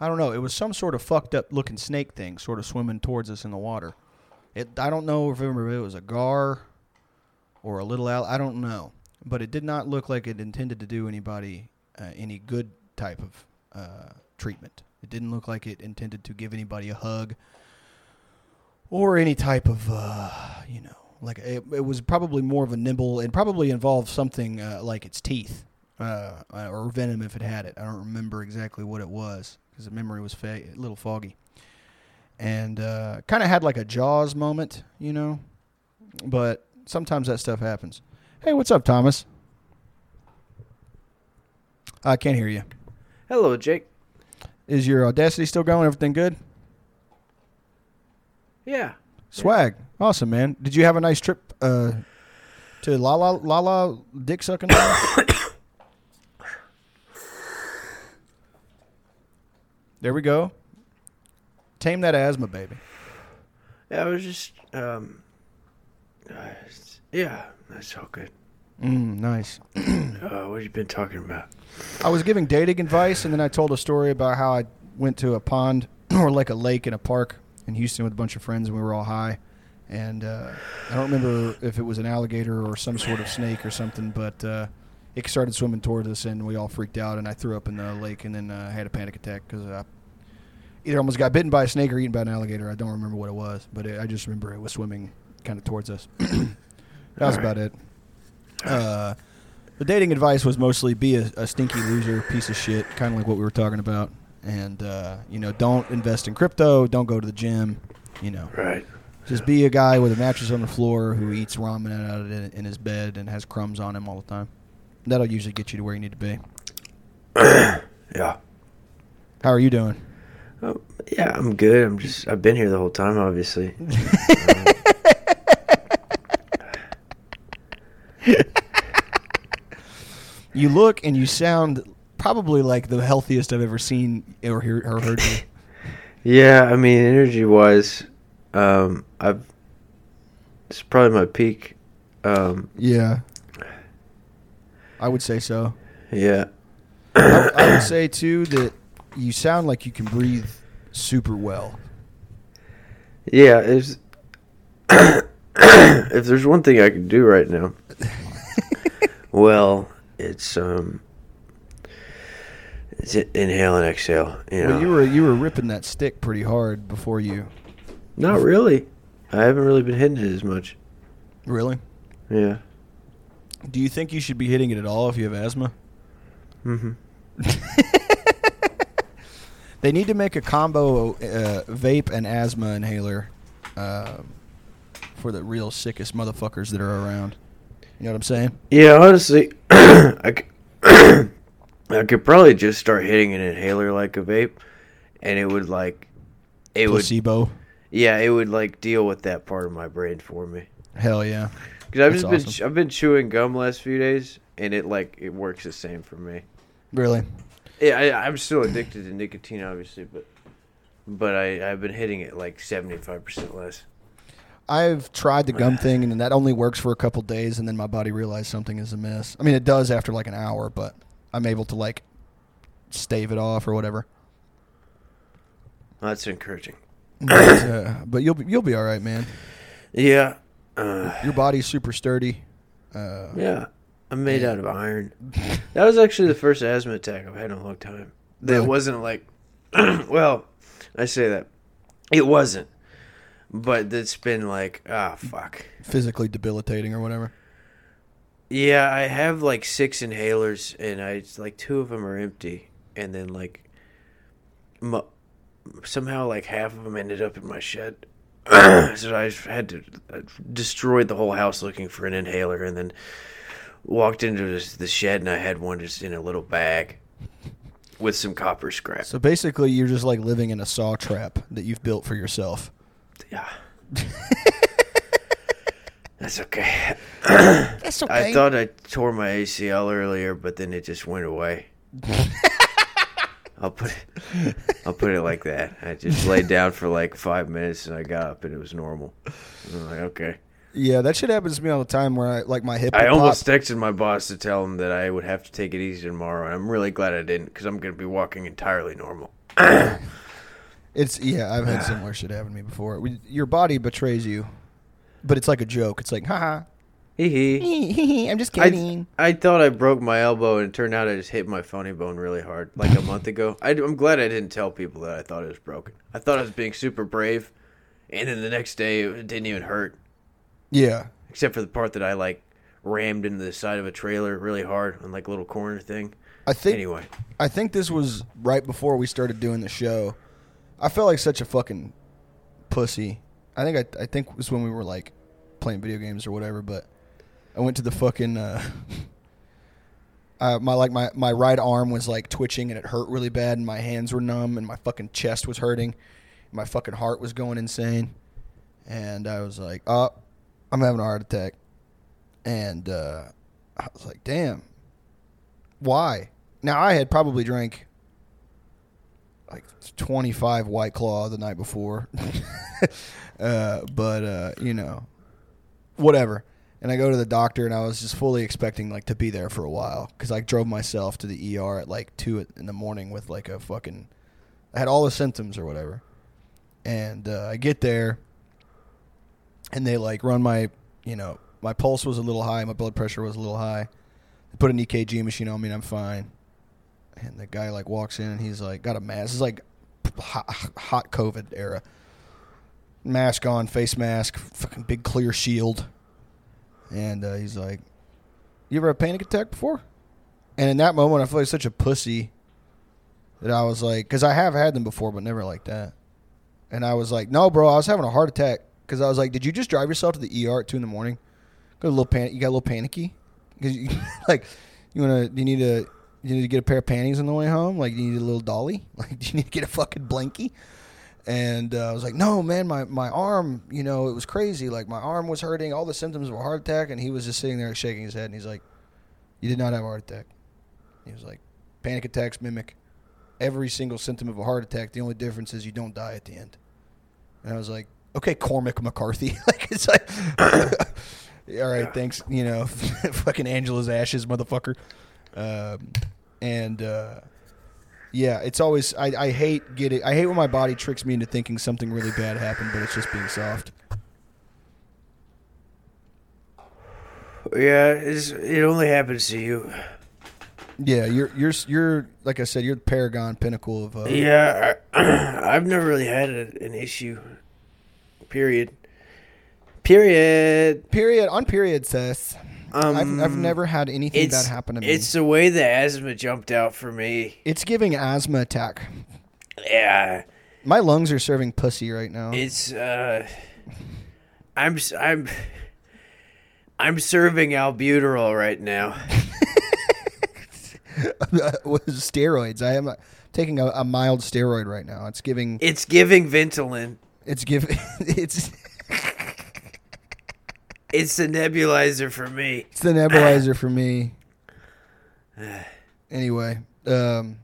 I don't know, it was some sort of fucked up looking snake thing sort of swimming towards us in the water. It, I don't know if it was a gar or a little al- I don't know. But it did not look like it intended to do anybody uh, any good type of uh, treatment. It didn't look like it intended to give anybody a hug or any type of uh, you know like it, it, was probably more of a nimble and probably involved something uh, like its teeth uh, or venom if it had it i don't remember exactly what it was because the memory was fa- a little foggy and uh, kind of had like a Jaws moment, you know. But sometimes that stuff happens. Hey, what's up, Thomas? I can't hear you. Hello, Jake. Is your Audacity still going? Everything good? Yeah. Swag. Awesome, man. Did you have a nice trip uh, to La La La La Dick Sucking? There we go. Tame that asthma, baby. Yeah, I was just, um, uh, yeah, that's all good. Mm, nice. Uh, what have you been talking about? I was giving dating advice, and then I told a story about how I went to a pond or like a lake in a park in Houston with a bunch of friends, and we were all high. And uh, I don't remember if it was an alligator or some sort of snake or something, but uh, it started swimming towards us, and we all freaked out. And I threw up in the lake, and then uh, had a panic attack because I either almost got bitten by a snake or eaten by an alligator. I don't remember what it was, but it, I just remember it was swimming kind of towards us. that was right. about it. Uh, the dating advice was mostly be a, a stinky loser, piece of shit, kind of like what we were talking about. And uh, you know, don't invest in crypto. Don't go to the gym. You know, Right. just be a guy with a mattress on the floor who eats ramen out of it in his bed and has crumbs on him all the time. That'll usually get you to where you need to be. Yeah. How are you doing? Oh, yeah, I'm good. I'm just, I've been here the whole time, obviously. You look and you sound probably like the healthiest I've ever seen or, hear, or heard. Yeah, I mean, energy wise, um, I've, it's probably my peak. Um, Yeah, I would say so. yeah. I, I would say too that you sound like you can breathe super well. Yeah, it's, if there's one thing I can do right now, well, it's um, it's inhale and exhale. You know, Well, you were you were ripping that stick pretty hard before you. not really. I haven't really been hitting it as much. Really? Yeah. Do you think you should be hitting it at all if you have asthma? Mm-hmm. They need to make a combo uh, vape and asthma inhaler uh, for the real sickest motherfuckers that are around. You know what I'm saying? Yeah, honestly, I, could I could probably just start hitting an inhaler like a vape, and it would like, it would, Placebo. yeah, it would like deal with that part of my brain for me. Hell yeah. Because I've That's just been awesome. I've been chewing gum last few days, and it like it works the same for me. Really? Yeah, I, I'm still addicted to nicotine, obviously, but but I I've been hitting it like seventy five percent less. I've tried the gum thing, and that only works for a couple days, and then my body realized something is amiss. I mean, it does after like an hour, but I'm able to like stave it off or whatever. That's encouraging. But, uh, but you'll be, you'll be all right, man. Yeah, uh, Your body's super sturdy. Uh, yeah. I'm made out of iron. That was actually the first asthma attack I've had in a long time. That Really? wasn't like, well, I say that it wasn't, but it's been like, ah, fuck. physically debilitating or whatever. Yeah, I have like six inhalers, and I it's like two of them are empty, and then like, mu somehow like half of them ended up in my shed. so I had to I destroyed the whole house looking for an inhaler, and then walked into this, the shed, and I had one just in a little bag with some copper scrap. So basically, you're just like living in a saw trap that you've built for yourself. Yeah. That's okay. That's okay. I thought I tore my ACL earlier, but then it just went away. I'll put it. I'll put it like that. I just laid down for like five minutes and I got up and it was normal. I'm like, okay. Yeah, that shit happens to me all the time. Where I like my hip. I almost pop. texted my boss to tell him that I would have to take it easy tomorrow, and I'm really glad I didn't because I'm going to be walking entirely normal. It's yeah, I've had similar shit happen to me before. We, your body betrays you, but it's like a joke. It's like, haha, Hee hee. I'm just I, kidding. I thought I broke my elbow, and it turned out I just hit my funny bone really hard, like a month ago. I, am glad I didn't tell people that I thought it was broken. I thought I was being super brave, and then the next day it didn't even hurt, yeah, except for the part that I like rammed into the side of a trailer really hard on like a little corner thing. I think Anyway, I think this was right before we started doing the show. I felt like such a fucking pussy. I think I I think it was when we were like playing video games or whatever. But I went to the fucking. Uh, uh, my like my my right arm was like twitching and it hurt really bad and my hands were numb and my fucking chest was hurting, my fucking heart was going insane, and I was like, oh, I'm having a heart attack, and uh, I was like, damn, why? Now I had probably drank like 25 White Claw the night before, uh, but uh, you know, whatever. And I go to the doctor, and I was just fully expecting like to be there for a while because I drove myself to the ER at like two in the morning with like a fucking. I had all the symptoms or whatever, and uh, I get there, and they like run my, you know, my pulse was a little high, my blood pressure was a little high. They put an EKG machine on me, and I'm fine. And the guy like walks in, and he's like got a mask. It's like hot, hot COVID era. Mask on, face mask, fucking big clear shield and uh, he's like, "You ever had a panic attack before?" And in that moment, I felt like such a pussy that I was like, because I have had them before, but never like that. And I was like, "No, bro, I was having a heart attack." Because I was like, "Did you just drive yourself to the ER at two in the morning?" Got a little panic. You got a little panicky because you like you want to. You need to. You need to get a pair of panties on the way home. Like you need a little dolly. Like do you need to get a fucking blankie? And uh, I was like, no, man, my, my arm, you know, it was crazy. Like, my arm was hurting, all the symptoms of a heart attack. And he was just sitting there shaking his head. And he's like, you did not have a heart attack. He was like, panic attacks mimic every single symptom of a heart attack. The only difference is you don't die at the end. And I was like, okay, Cormac McCarthy. like, it's like, all right, thanks, you know, fucking Angela's ashes, motherfucker. Um, and, uh, yeah, it's always I, I hate getting I hate when my body tricks me into thinking something really bad happened, but it's just being soft. Yeah, it's, it only happens to you. Yeah, you're you're you're like I said, you're the paragon pinnacle of. Uh, Yeah, I, I've never really had a, an issue. Period. Period. Period on period, sis. Um, I've I've never had anything bad happen to me. It's the way the asthma jumped out for me. It's giving asthma attack. Yeah, My lungs are serving pussy right now. it's. uh I'm s- I'm. I'm serving albuterol right now. With steroids, I am uh, taking a, a mild steroid right now. It's giving. It's giving Ventolin. It's giving. It's It's the nebulizer for me. It's the nebulizer for me. Anyway, um,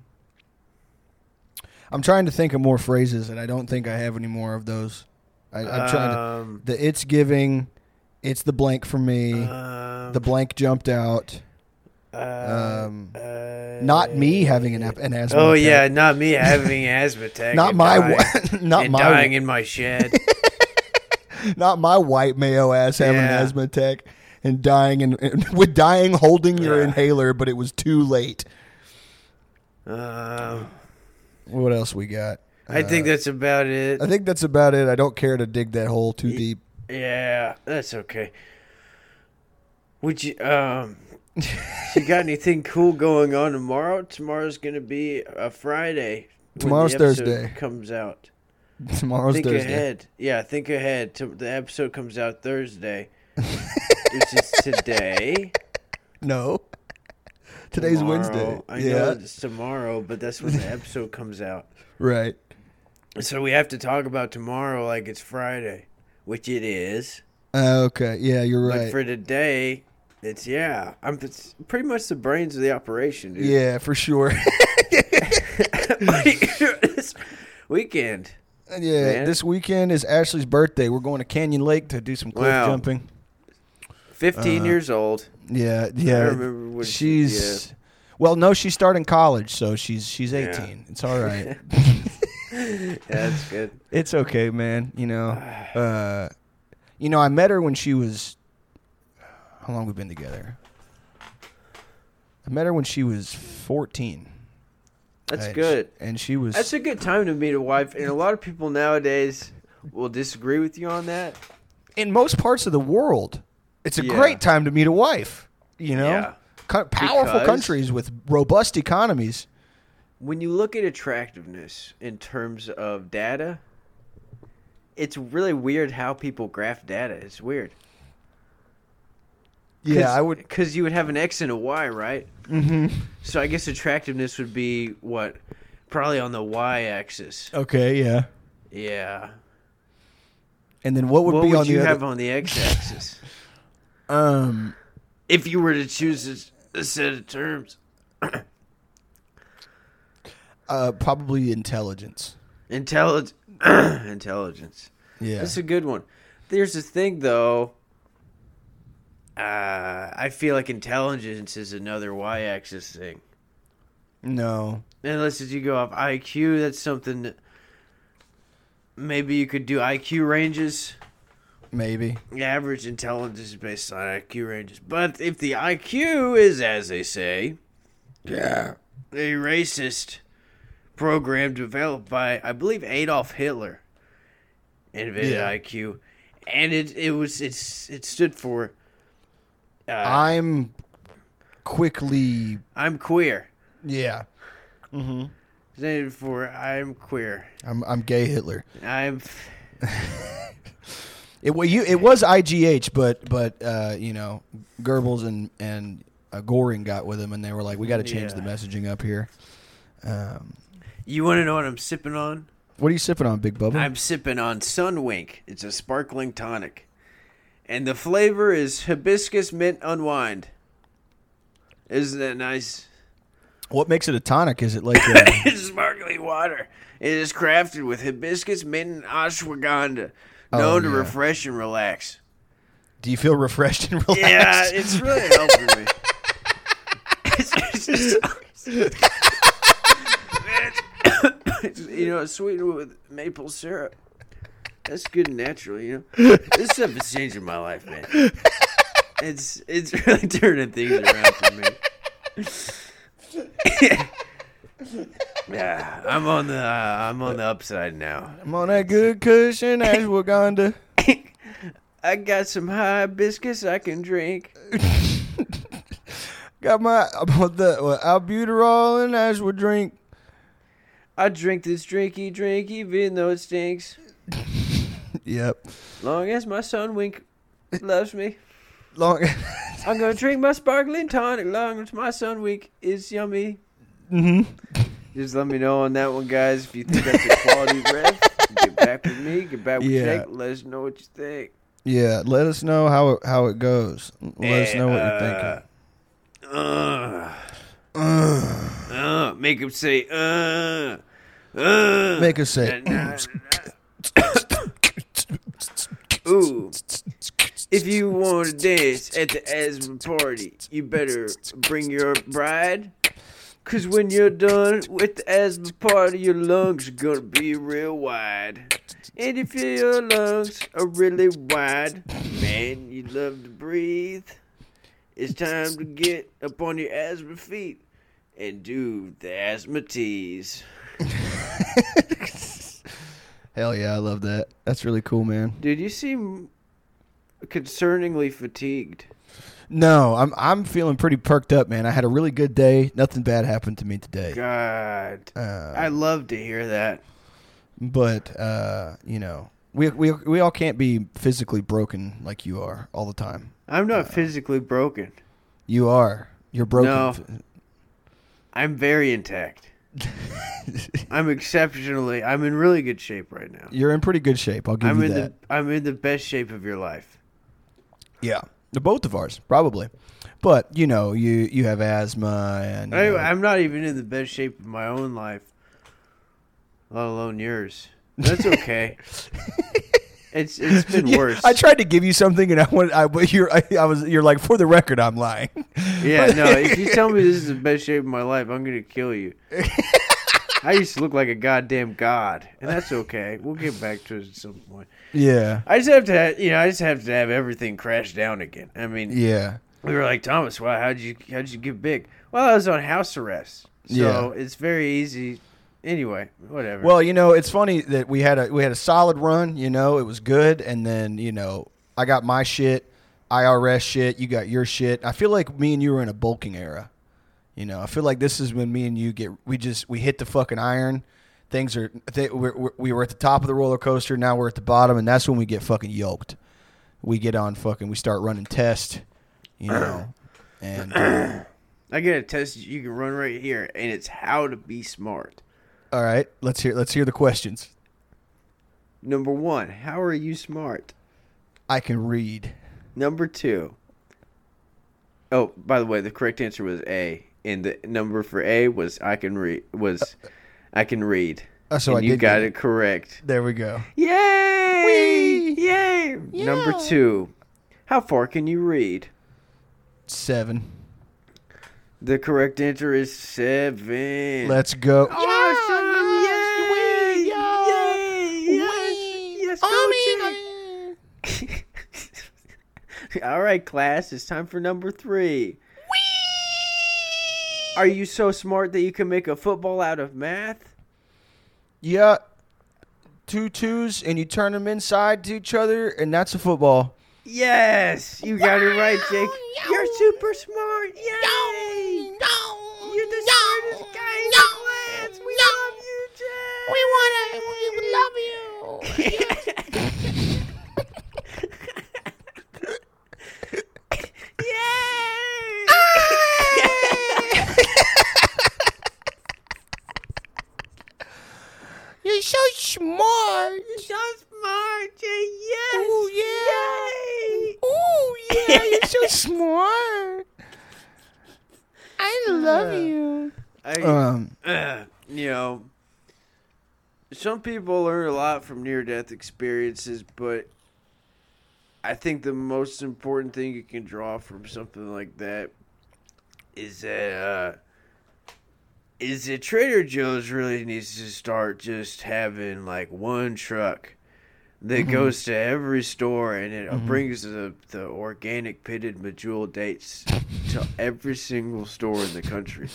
I'm trying to think of more phrases, and I don't think I have any more of those. I, I'm trying to. Um, The it's giving, it's the blank for me. um, the blank jumped out. uh, um, uh, Not me having an, ap- an asthma. Oh attack. yeah, not me having asthma attack. Not and my dying, wa- not and my dying in my shed. not my white mayo ass having an asthma attack and dying and, and with dying holding your Yeah. inhaler, but it was too late. um, What else we got? I think Uh, that's about it. I think that's about it. I don't care to dig that hole too deep. Yeah, that's okay. Would you um you got anything cool going on tomorrow? Tomorrow's gonna be a Friday. Tomorrow's Thursday. Comes out. Tomorrow's think Thursday. ahead. Yeah, think ahead. The episode comes out Thursday, which is today. No. Today's Tomorrow. Wednesday. I yeah. know it's tomorrow, but that's when the episode comes out. Right. So we have to talk about tomorrow like it's Friday, which it is. Uh, okay. Yeah, you're But right. for today, it's yeah. I'm it's pretty much the brains of the operation, dude. yeah, for sure. This weekend. Yeah, Man. this weekend is Ashley's birthday. We're going to Canyon Lake to do some cliff Wow. jumping. 15 Uh, years old. Yeah, I yeah. remember when she- she's well, no, she's starting college, so she's she's Yeah. 18. It's all right. Yeah, that's good. it's okay, man. You know, uh, you know, I met her when she was. How long we've been together? I met her when she was 14. That's And good. she- and she was. That's a good time to meet a wife, and a lot of people nowadays will disagree with you on that. in most parts of the world, it's a Yeah. great time to meet a wife. You know, Yeah. Co- powerful Because- countries with robust economies. When you look at attractiveness in terms of data, it's really weird how people graph data. It's weird. Yeah, I would. because you would have an X and a Y, right? hmm So I guess attractiveness would be what, probably on the Y axis. Okay, yeah. Yeah. And then what would what be would on you the have other? on the X axis Um, if you were to choose a, a set of terms? uh, probably intelligence. Intelligence. Intelligence. Yeah. That's a good one. There's the thing, though. Uh, I feel like intelligence is another y-axis thing. no. Unless if you go off IQ, that's something. That maybe you could do IQ ranges. Maybe. Average intelligence is based on IQ ranges. But if the IQ is, as they say, Yeah. a racist program developed by, I believe, Adolf Hitler, invented Yeah. IQ, and it it was it's it stood for. Uh, I'm quickly. I'm queer. Yeah. Mm-hmm. Standing for I'm queer. I'm I'm gay Hitler. I'm. It well, you it was IGH, but but uh, you know Goebbels and and uh, Goring got with him, and they were like, we got to change Yeah. the messaging up here. Um, You want to know what I'm sipping on? what are you sipping on, Big Bubba? I'm sipping on Sunwink. It's a sparkling tonic, and the flavor is hibiscus mint unwind. Isn't that nice? what makes it a tonic? Is it like a, uh, it's sparkling water. It is crafted with hibiscus, mint, and ashwagandha, Oh, known to refresh and relax. do you feel refreshed and relaxed? Yeah, it's really helping me. It's, it's just- It's- you know, it's sweetened with maple syrup. That's good and natural, you know. This stuff is changing my life, man. It's it's really turning things around for me. yeah, I'm on the uh, I'm on the upside now. I'm on that good cushion, ashwagandha. I got some hibiscus I can drink. Got my I'm on the well, albuterol and ashwa drink. I drink this drinky drink even though it stinks. Yep. Long as my son Wink loves me. Long. I'm gonna drink my sparkling tonic long as my son Wink is yummy. hmm Just let me know on that one, guys. If you think that's a quality ref, get back with me. Get back with Yeah. Jake. Let us know what you think. Yeah. Let us know how it, how it goes. Let us know what you're Uh, thinking. Uh, uh, make him say, uh, uh. Make us say. Na- na- Ooh. If you want to dance at the asthma party, you better bring your bride. Cause when you're done with the asthma party, your lungs are gonna be real wide. And if your lungs are really wide, man, you love to breathe. It's time to get up on your asthma feet and do the asthma tease. Hell yeah, I love that. That's really cool, man. Dude, you seem concerningly fatigued. No, I'm I'm feeling pretty perked up, man. I had a really good day. Nothing bad happened to me today. God. Uh, I love to hear that. but uh, you know, we we we all can't be physically broken like you are all the time. I'm not physically broken. You are. You're broken. No. I'm very intact. I'm exceptionally I'm in really good shape right now. You're in pretty good shape. I'll give I'm you in that. the I'm in the best shape of your life. Yeah, the both of ours probably. But you know, you you have asthma and I, uh, I'm not even in the best shape of my own life, let alone yours. That's okay. it's it's been Yeah, worse. I tried to give you something, and I wanted. I but you're. I, I was. You're like for the record, I'm lying. Yeah, no. If you tell me this is the best shape of my life, I'm gonna kill you. I used to look like a goddamn god, and that's okay. We'll get back to it at some point. Yeah. I just have to, have, you know, I just have to have everything crash down again. I mean, Yeah. we were like Thomas, why? How'd you how'd you get big? Well, I was on house arrest, so Yeah. it's very easy. Anyway, whatever. Well, you know, it's funny that we had a we had a solid run. You know, it was good, and then you know, I got my shit, IRS shit. You got your shit. I feel like me and you were in a bulking era. You know, I feel like this is when me and you get we just we hit the fucking iron. things are they, we're, we're, we were at the top of the roller coaster. Now we're at the bottom, and that's when we get fucking yoked. We get on fucking. We start running tests, you know, and uh, I get a test you can run right here, and it's how to be smart. All right. Let's hear let's hear the questions. Number one, how are you smart? I can read. Number two. Oh, by the way, the correct answer was A, and the number for A was I can read. Was I can read? Uh, so and I you did got get it correct. There we go. Yay! Whee! Yay! Number two, how far can you read? Seven. The correct answer is seven. Let's go. Awesome! Yay! Yeah! Yay! Yes! Yes! Go team! All right, class. It's time for number three. Are you so smart that you can make a football out of math? Yeah. Two twos, and you turn them inside to each other, and that's a football. Yes, you got it right, Jake. You're super smart. Yay! No! You're the smartest guy in the class. We love you, Jake. We wanna, we love you. You're so smart. You're so smart, Jake. Yes. Ooh, yeah. Ooh, yeah, you're so smart. I love you. I, Um, uh, you know, some people learn a lot from near death experiences, but I think the most important thing you can draw from something like that is that uh, is that Trader Joe's really needs to start just having like one truck that goes to every store and it brings the the organic pitted medjool dates to every single store in the country.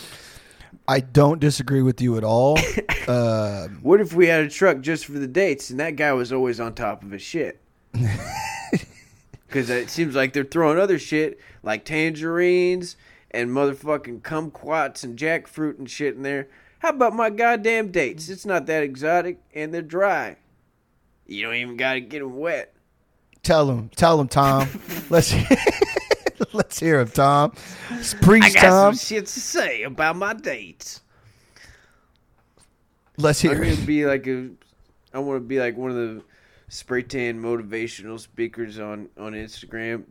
I don't disagree with you at all. um, What if we had a truck just for the dates and that guy was always on top of his shit? Because it seems like they're throwing other shit like tangerines and motherfucking kumquats and jackfruit and shit in there. How about my goddamn dates? It's not that exotic and they're dry. You don't even got to get them wet. tell him, tell him, Tom. let's let's hear him, Tom. Preach, I got Tom. some shit to say about my dates. Let's hear. I'm hear gonna it. be like a. I want to be like one of the spray tan motivational speakers on on Instagram.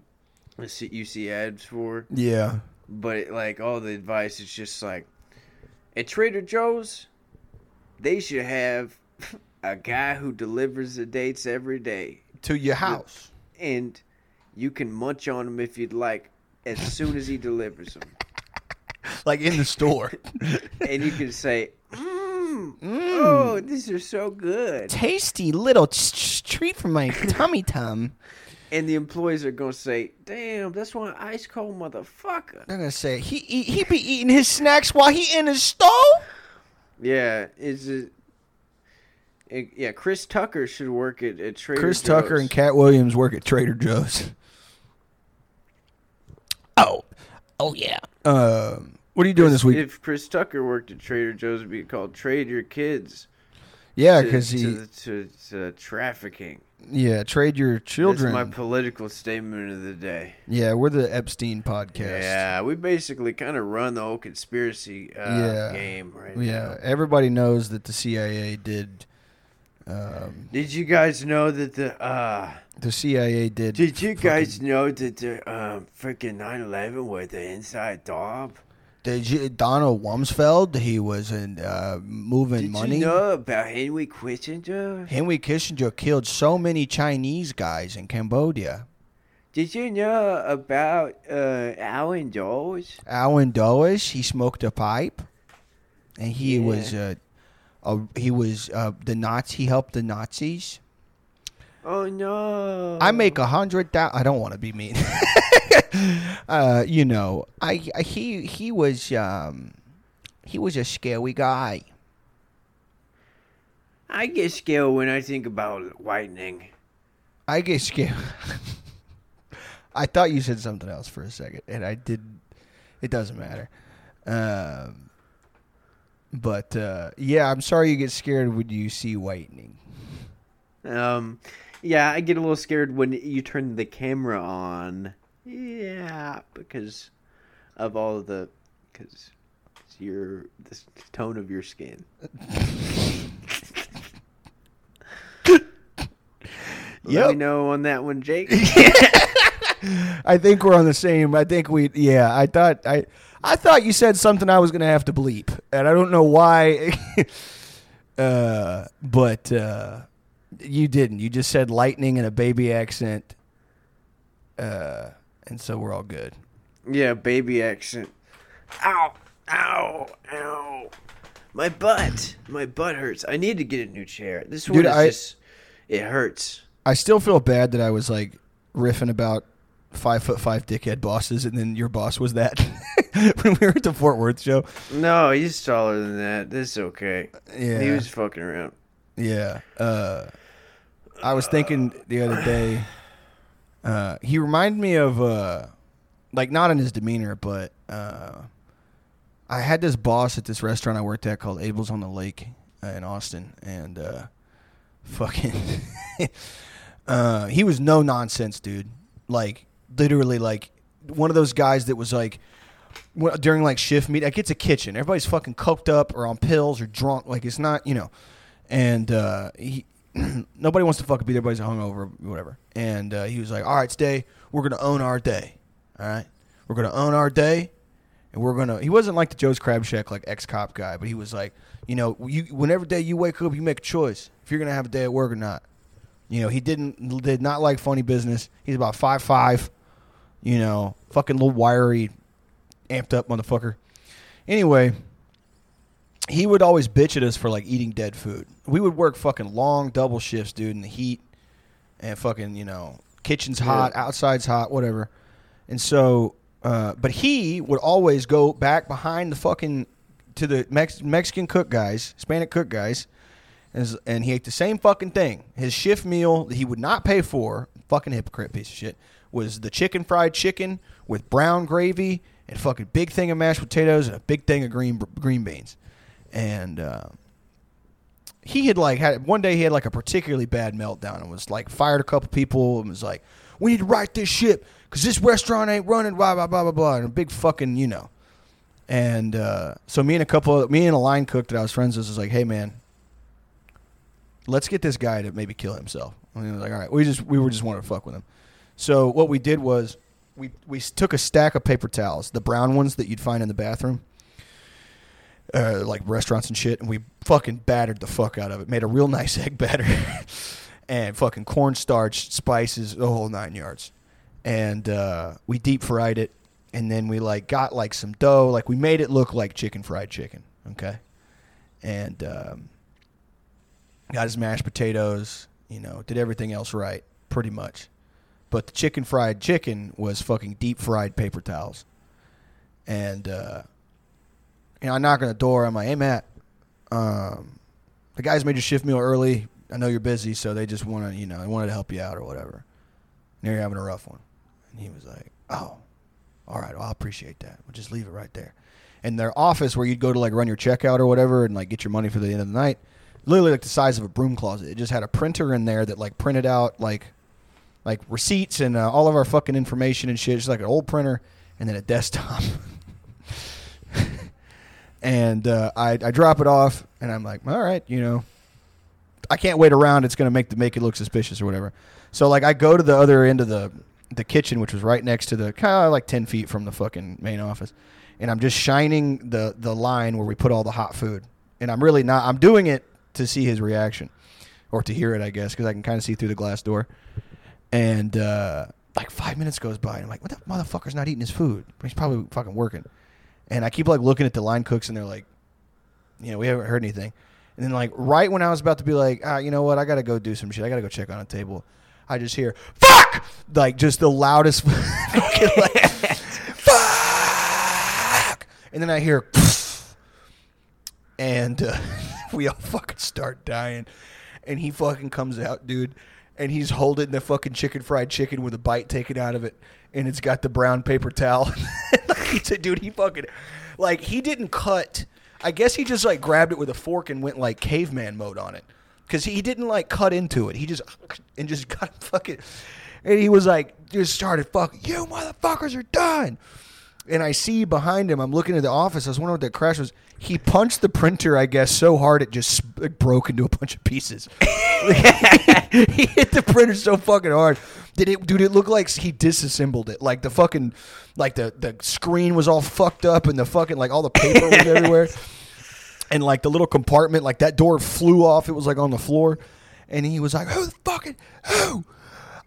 You see ads for, Yeah. But like all the advice is just like at Trader Joe's, they should have a guy who delivers the dates every day, To your house. and you can munch on them if you'd like as soon as he delivers them, Like in the store. and you can say, mm, "Oh, these are so good." Tasty little treat for my tummy tum. And the employees are gonna say, "Damn, that's one ice cold motherfucker." They're gonna say he eat, he be eating his snacks while he in his stove. Yeah, is it? Yeah, Chris Tucker should work at, at Trader Joe's Chris Joe's. Tucker and Katt Williams work at Trader Joe's. Oh, oh yeah. Um, what are you doing this week? If Chris Tucker worked at Trader Joe's, it'd be called "Trade Your Kids." yeah, because he to, to, to trafficking. Yeah trade your children. That's my political statement of the day. yeah, we're the Epstein podcast. Yeah, we basically kind of run the whole conspiracy uh, Yeah. game right yeah. now. Everybody knows that the CIA did. Um, Did you guys know that the uh, the CIA did. Did you fucking- guys know that the um, freaking 9/11 was the inside job? Did you, Donald Rumsfeld? He was in uh, moving money. Did money. you know about Henry Kissinger? Henry Kissinger killed so many Chinese guys in Cambodia. Did you know about uh, Allen Dulles? Allen Dulles, he smoked a pipe, and he Yeah. was uh, a, he was uh, the Nazi. He helped the Nazis. Oh no! I make a hundred thousand. I don't want to be mean. uh, you know, I, I he he was um, he was a scary guy. I get scared when I think about whitening. I get scared. I thought you said something else for a second, and I did. It doesn't matter. Um, But uh, yeah, I'm sorry you get scared when you see whitening. Um, yeah, I get a little scared when you turn the camera on. Yeah, because of all the, because your the tone of your skin. Let Yep. me know on that one, Jake. I think we're on the same. I think we. Yeah, I thought I. I thought you said something I was gonna have to bleep, and I don't know why. uh, but uh, you didn't. You just said lightning in a baby accent. Uh, and so we're all good. yeah, baby accent. Ow, ow, ow. My butt, my butt hurts. I need to get a new chair. This one Dude, is I- just, it hurts. I still feel bad that I was like riffing about five foot five dickhead bosses, and then your boss was that when we were at the Fort Worth show. No, he's taller than that. This is okay. Yeah, He was fucking around. Yeah. Uh, I was thinking the other day. Uh, he reminded me of, uh, like, not in his demeanor, but uh, I had this boss at this restaurant I worked at called Abel's on the Lake uh, in Austin, and uh, fucking, he was no nonsense, dude. Like, literally, like one of those guys that was like during like shift meet. Like, it's a kitchen. Everybody's fucking coked up or on pills or drunk. Like, it's not, you know and uh, he nobody wants to fucking be there. Everybody's hungover, whatever. And uh, he was like, "All right, stay. We're gonna own our day. All right, we're gonna own our day, and we're gonna." He wasn't like the Joe's Crab Shack like ex cop guy, but he was like, you know, you whenever day you wake up, you make a choice if you're gonna have a day at work or not. You know, he didn't did not like funny business. He's about five five, you know, fucking little wiry, amped up motherfucker. Anyway, he would always bitch at us for like eating dead food. We would work fucking long double shifts, dude, in the heat, and fucking you know, kitchen's hot, outside's hot, whatever. And so, uh, but he would always go back behind the fucking to the Mex- Mexican cook guys, Hispanic cook guys, and, and he ate the same fucking thing. His shift meal that he would not pay for, fucking hypocrite piece of shit, was the chicken fried chicken with brown gravy and fucking big thing of mashed potatoes and a big thing of green green beans. And uh, he had like had one day he had like a particularly bad meltdown and was like fired a couple people and was like, "We need to right this ship because this restaurant ain't running." Blah blah blah blah blah. And a big fucking you know. And uh, so me and a couple, me and a line cook that I was friends with was like, "Hey man, let's get this guy to maybe kill himself." And he was like, "All right." We just we were just wanting to fuck with him. So what we did was we we took a stack of paper towels, the brown ones that you'd find in the bathroom, uh, like restaurants and shit, and we fucking battered the fuck out of it. Made a real nice egg batter, and fucking cornstarch, spices, the whole nine yards. And uh, we deep fried it, and then we like got like some dough, like we made it look like chicken fried chicken. Okay, and um, got his mashed potatoes. You know, did everything else right, pretty much. But the chicken fried chicken was fucking deep fried paper towels. And uh, you know, I knock on the door. I'm like, "Hey, Matt, um, the guys made your shift meal early. I know you're busy, so they just want to, you know, they wanted to help you out or whatever. And you're having a rough one." And he was like, "Oh, all right. Well, I appreciate that. We'll just leave it right there." And their office, where you'd go to like run your checkout or whatever, and like get your money for the end of the night, literally like the size of a broom closet. It just had a printer in there that like printed out like like receipts and uh, all of our fucking information and shit. Just like an old printer and then a desktop. And uh, I, I drop it off, and I'm like, all right, you know, I can't wait around. It's gonna make the make it look suspicious or whatever. So like, I go to the other end of the the kitchen, which was right next to the kind of like ten feet from the fucking main office, and I'm just shining the the line where we put all the hot food, and I'm really not. I'm doing it to see his reaction, or to hear it, I guess, because I can kind of see through the glass door. And uh, like five minutes goes by, and I'm like, "What the motherfucker's not eating his food? He's probably fucking working." And I keep like looking at the line cooks, and they're like, "You know, we haven't heard anything." And then like right when I was about to be like, "Ah, you know what? I gotta go do some shit. I gotta go check on a table." I just hear "fuck" like just the loudest fucking like "fuck," and then I hear, and uh, we all fucking start dying. And he fucking comes out, dude, and he's holding the fucking chicken fried chicken with a bite taken out of it, and it's got the brown paper towel. He said, dude, he fucking like he didn't cut. I guess he just like grabbed it with a fork and went like caveman mode on it, because he didn't like cut into it. He just and just got fucking, and he was like just started fucking. You motherfuckers are done. And I see behind him. I'm looking at the office. I was wondering what that crash was. He punched the printer, I guess, so hard it just like, broke into a bunch of pieces. he hit the printer so fucking hard. Did it, dude? It looked like he disassembled it. Like the fucking, like the the screen was all fucked up, and the fucking like all the paper was everywhere, and like the little compartment, like that door flew off. It was like on the floor, and he was like, "Who the fucking who?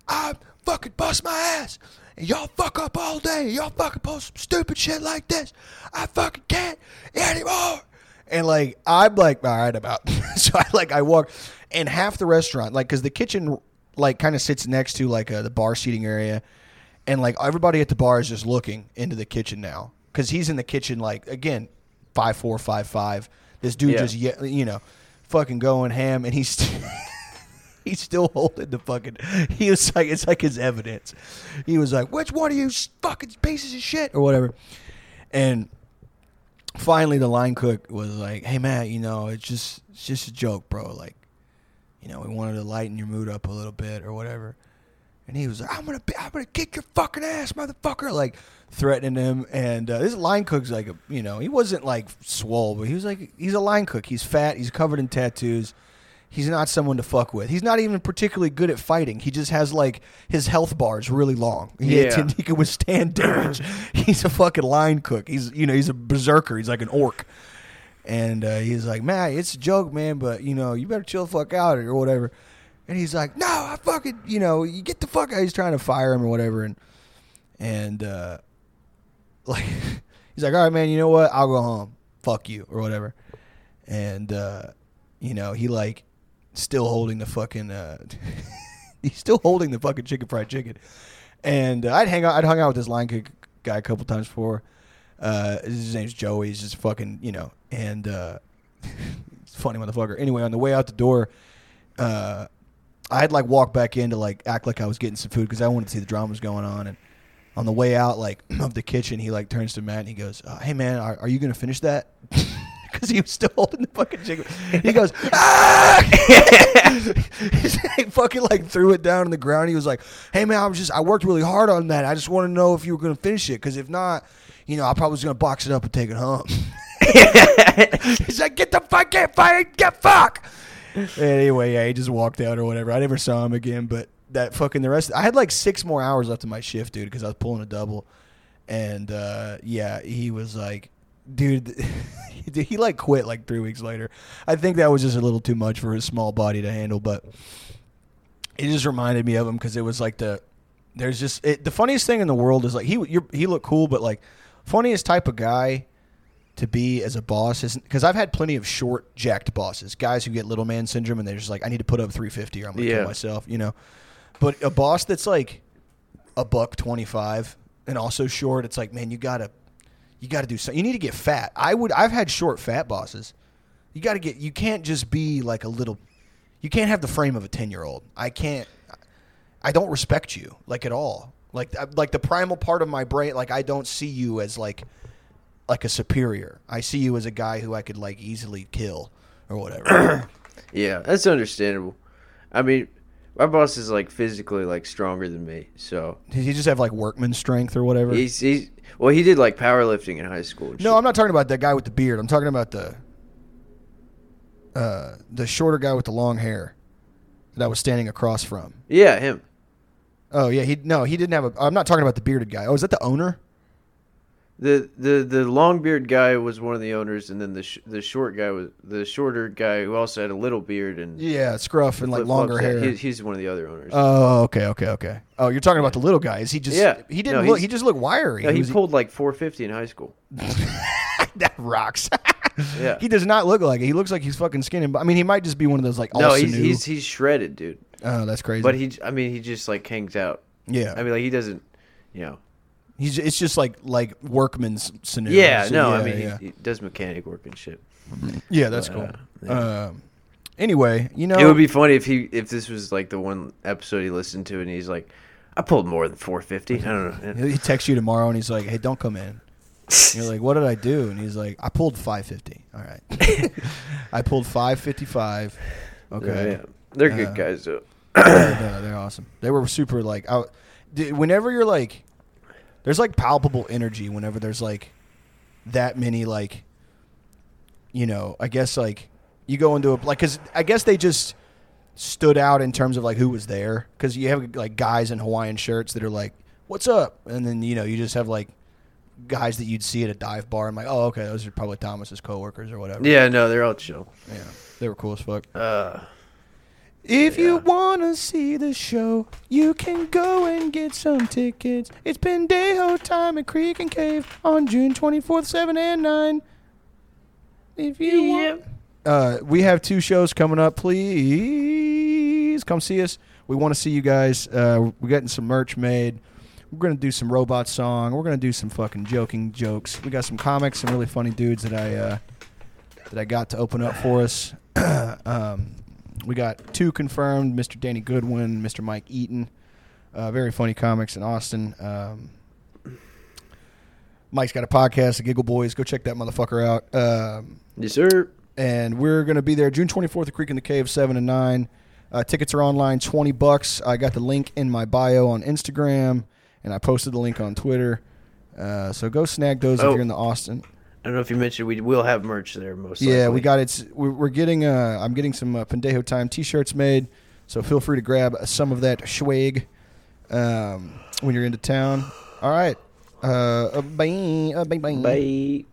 I fucking bust my ass." And y'all fuck up all day. Y'all fucking post some stupid shit like this. I fucking can't anymore. And like I'm like, all right, about. so I like I walk, and half the restaurant, like, cause the kitchen like kind of sits next to like uh, the bar seating area, and like everybody at the bar is just looking into the kitchen now, cause he's in the kitchen like again, five four five five. This dude Yeah. just you know, fucking going ham, and he's. He's still holding the fucking. He was like, it's like his evidence. He was like, "Which one of you fucking pieces of shit or whatever?" And finally, the line cook was like, "Hey, Matt, you know, it's just it's just a joke, bro. Like, you know, we wanted to lighten your mood up a little bit or whatever." And he was like, "I'm gonna, I'm gonna kick your fucking ass, motherfucker!" Like threatening him. And uh, this line cook's like, a, you know, he wasn't like swole, but he was like, he's a line cook. He's fat. He's covered in tattoos. He's not someone to fuck with. He's not even particularly good at fighting. He just has like his health bar is really long. He, Yeah. he can withstand damage. he's a fucking line cook. He's you know he's a berserker. He's like an orc. And uh, he's like, man, it's a joke, man, but you know you better chill the fuck out or whatever. And he's like, no, I fucking you know you get the fuck out. He's trying to fire him or whatever. And and uh, like he's like, all right, man, you know what? I'll go home. Fuck you or whatever. And uh, you know he like still holding the fucking uh, he's still holding the fucking chicken fried chicken. And uh, I'd hang out. I'd hung out with this line cook guy a couple times before. Uh, his name's Joey. He's just fucking you know. And uh, funny motherfucker. Anyway, on the way out the door, uh, I had like walk back in to like act like I was getting some food because I wanted to see the dramas going on. And on the way out, like of the kitchen, he like turns to Matt and he goes, uh, "Hey man, are, are you gonna finish that?" Because he was still holding the fucking chicken. He goes, "Ah!" he fucking like threw it down on the ground. He was like, "Hey man, I was just I worked really hard on that. I just want to know if you were gonna finish it. Because if not, you know, I probably was gonna box it up and take it home." He's like, "Get the fuck, get fired, get fuck." anyway, yeah, he just walked out or whatever. I never saw him again. But that fucking the rest. I had like six more hours left of my shift, dude, because I was pulling a double. And uh, yeah, he was like, dude, he, like quit like three weeks later. I think that was just a little too much for his small body to handle, but it just reminded me of him because it was like the there's just it, the funniest thing in the world is like he you're, he looked cool, but like funniest type of guy to be as a boss is because I've had plenty of short jacked bosses, guys who get little man syndrome and they're just like I need to put up 350 or I'm gonna Yeah. kill myself, you know. But a boss that's like a buck 25 and also short, it's like man, you gotta you gotta do something. You need to get fat. I would I've had short fat bosses. You got to get. You can't just be like a little. You can't have the frame of a ten year old. I can't. I don't respect you like at all. Like like the primal part of my brain. Like I don't see you as like like a superior. I see you as a guy who I could like easily kill or whatever. Yeah, that's understandable. I mean, my boss is like physically like stronger than me, so Does he just have like workman strength or whatever? he's he's well, he did like powerlifting in high school. no. I'm not talking about that guy with the beard. I'm talking about the uh the shorter guy with the long hair that I was standing across from. Yeah, him. Oh yeah, he no, he didn't have a. I'm not talking about the bearded guy. Oh, is that the owner? The the the long beard guy was one of the owners, and then the sh- the short guy was the shorter guy who also had a little beard and Yeah, scruff and like longer hair. He, he's one of the other owners. oh, okay, okay, okay. Oh, you're talking about the little guy. Is he just? Yeah. He didn't No, look. He just looked wiry. no, he Was pulled like 450 in high school. that rocks. Yeah. He does not look like it. He looks like he's fucking skinny. But I mean, he might just be one of those like. No, he's he's he's shredded, dude. Oh, that's crazy. But he, I mean, he just like hangs out. yeah. I mean, like he doesn't, you know. He's. It's just like like workman's sinew. Yeah, So, no, yeah, I mean, yeah. he, he does mechanic work and shit. yeah, that's uh, cool. yeah. Um. Anyway, you know, It would be funny if he if this was like the one episode he listened to and he's like, I pulled more than 450. I don't know. He texts you tomorrow and he's like, "Hey, don't come in. And you're like, what did I do? And he's like, I pulled 550. All right. I pulled 555. Okay. Yeah, they're good Uh, guys though. yeah, no, they're awesome. They were super like out. Whenever you're like, there's like palpable energy. Whenever there's like that many like, you know, I guess like you go into a like because I guess they just stood out in terms of like who was there because you have like guys in Hawaiian shirts that are like, "What's up?" and then you know you just have like guys that you'd see at a dive bar. and like, oh, okay, those are probably Thomas's coworkers or whatever. Yeah, no, they're all chill. yeah, they were cool as fuck. Uh, If you wanna see the show, you can go and get some tickets. It's Pendejo time at Creek and Cave on June 24th, 7 and 9. If you want. Uh, we have two shows coming up. Please come see us. We want to see you guys. Uh, we're getting some merch made. We're going to do some robot song. We're going to do some fucking joking jokes. We got some comics, some really funny dudes that I uh, that I got to open up for us. um, we got two confirmed: Mr. Danny Goodwin, Mr. Mike Eaton. Uh, very funny comics in Austin. Um, Mike's got a podcast, the Giggle Boys. Go check that motherfucker out. Um, yes, sir. and we're going to be there June 24th at Creek and the Cave, 7 and 9. Uh, tickets are online, 20 bucks. I got the link in my bio on Instagram, and I posted the link on Twitter. Uh, so go snag those if Oh. you're in the Austin. I don't know if you mentioned we will have merch there most Yeah, likely. we got it's we're, getting uh I'm getting some uh, Pendejo time t-shirts made, so feel free to grab some of that swag um, when you're into town. All right, uh, uh, bye, uh, bye, bye. Bye.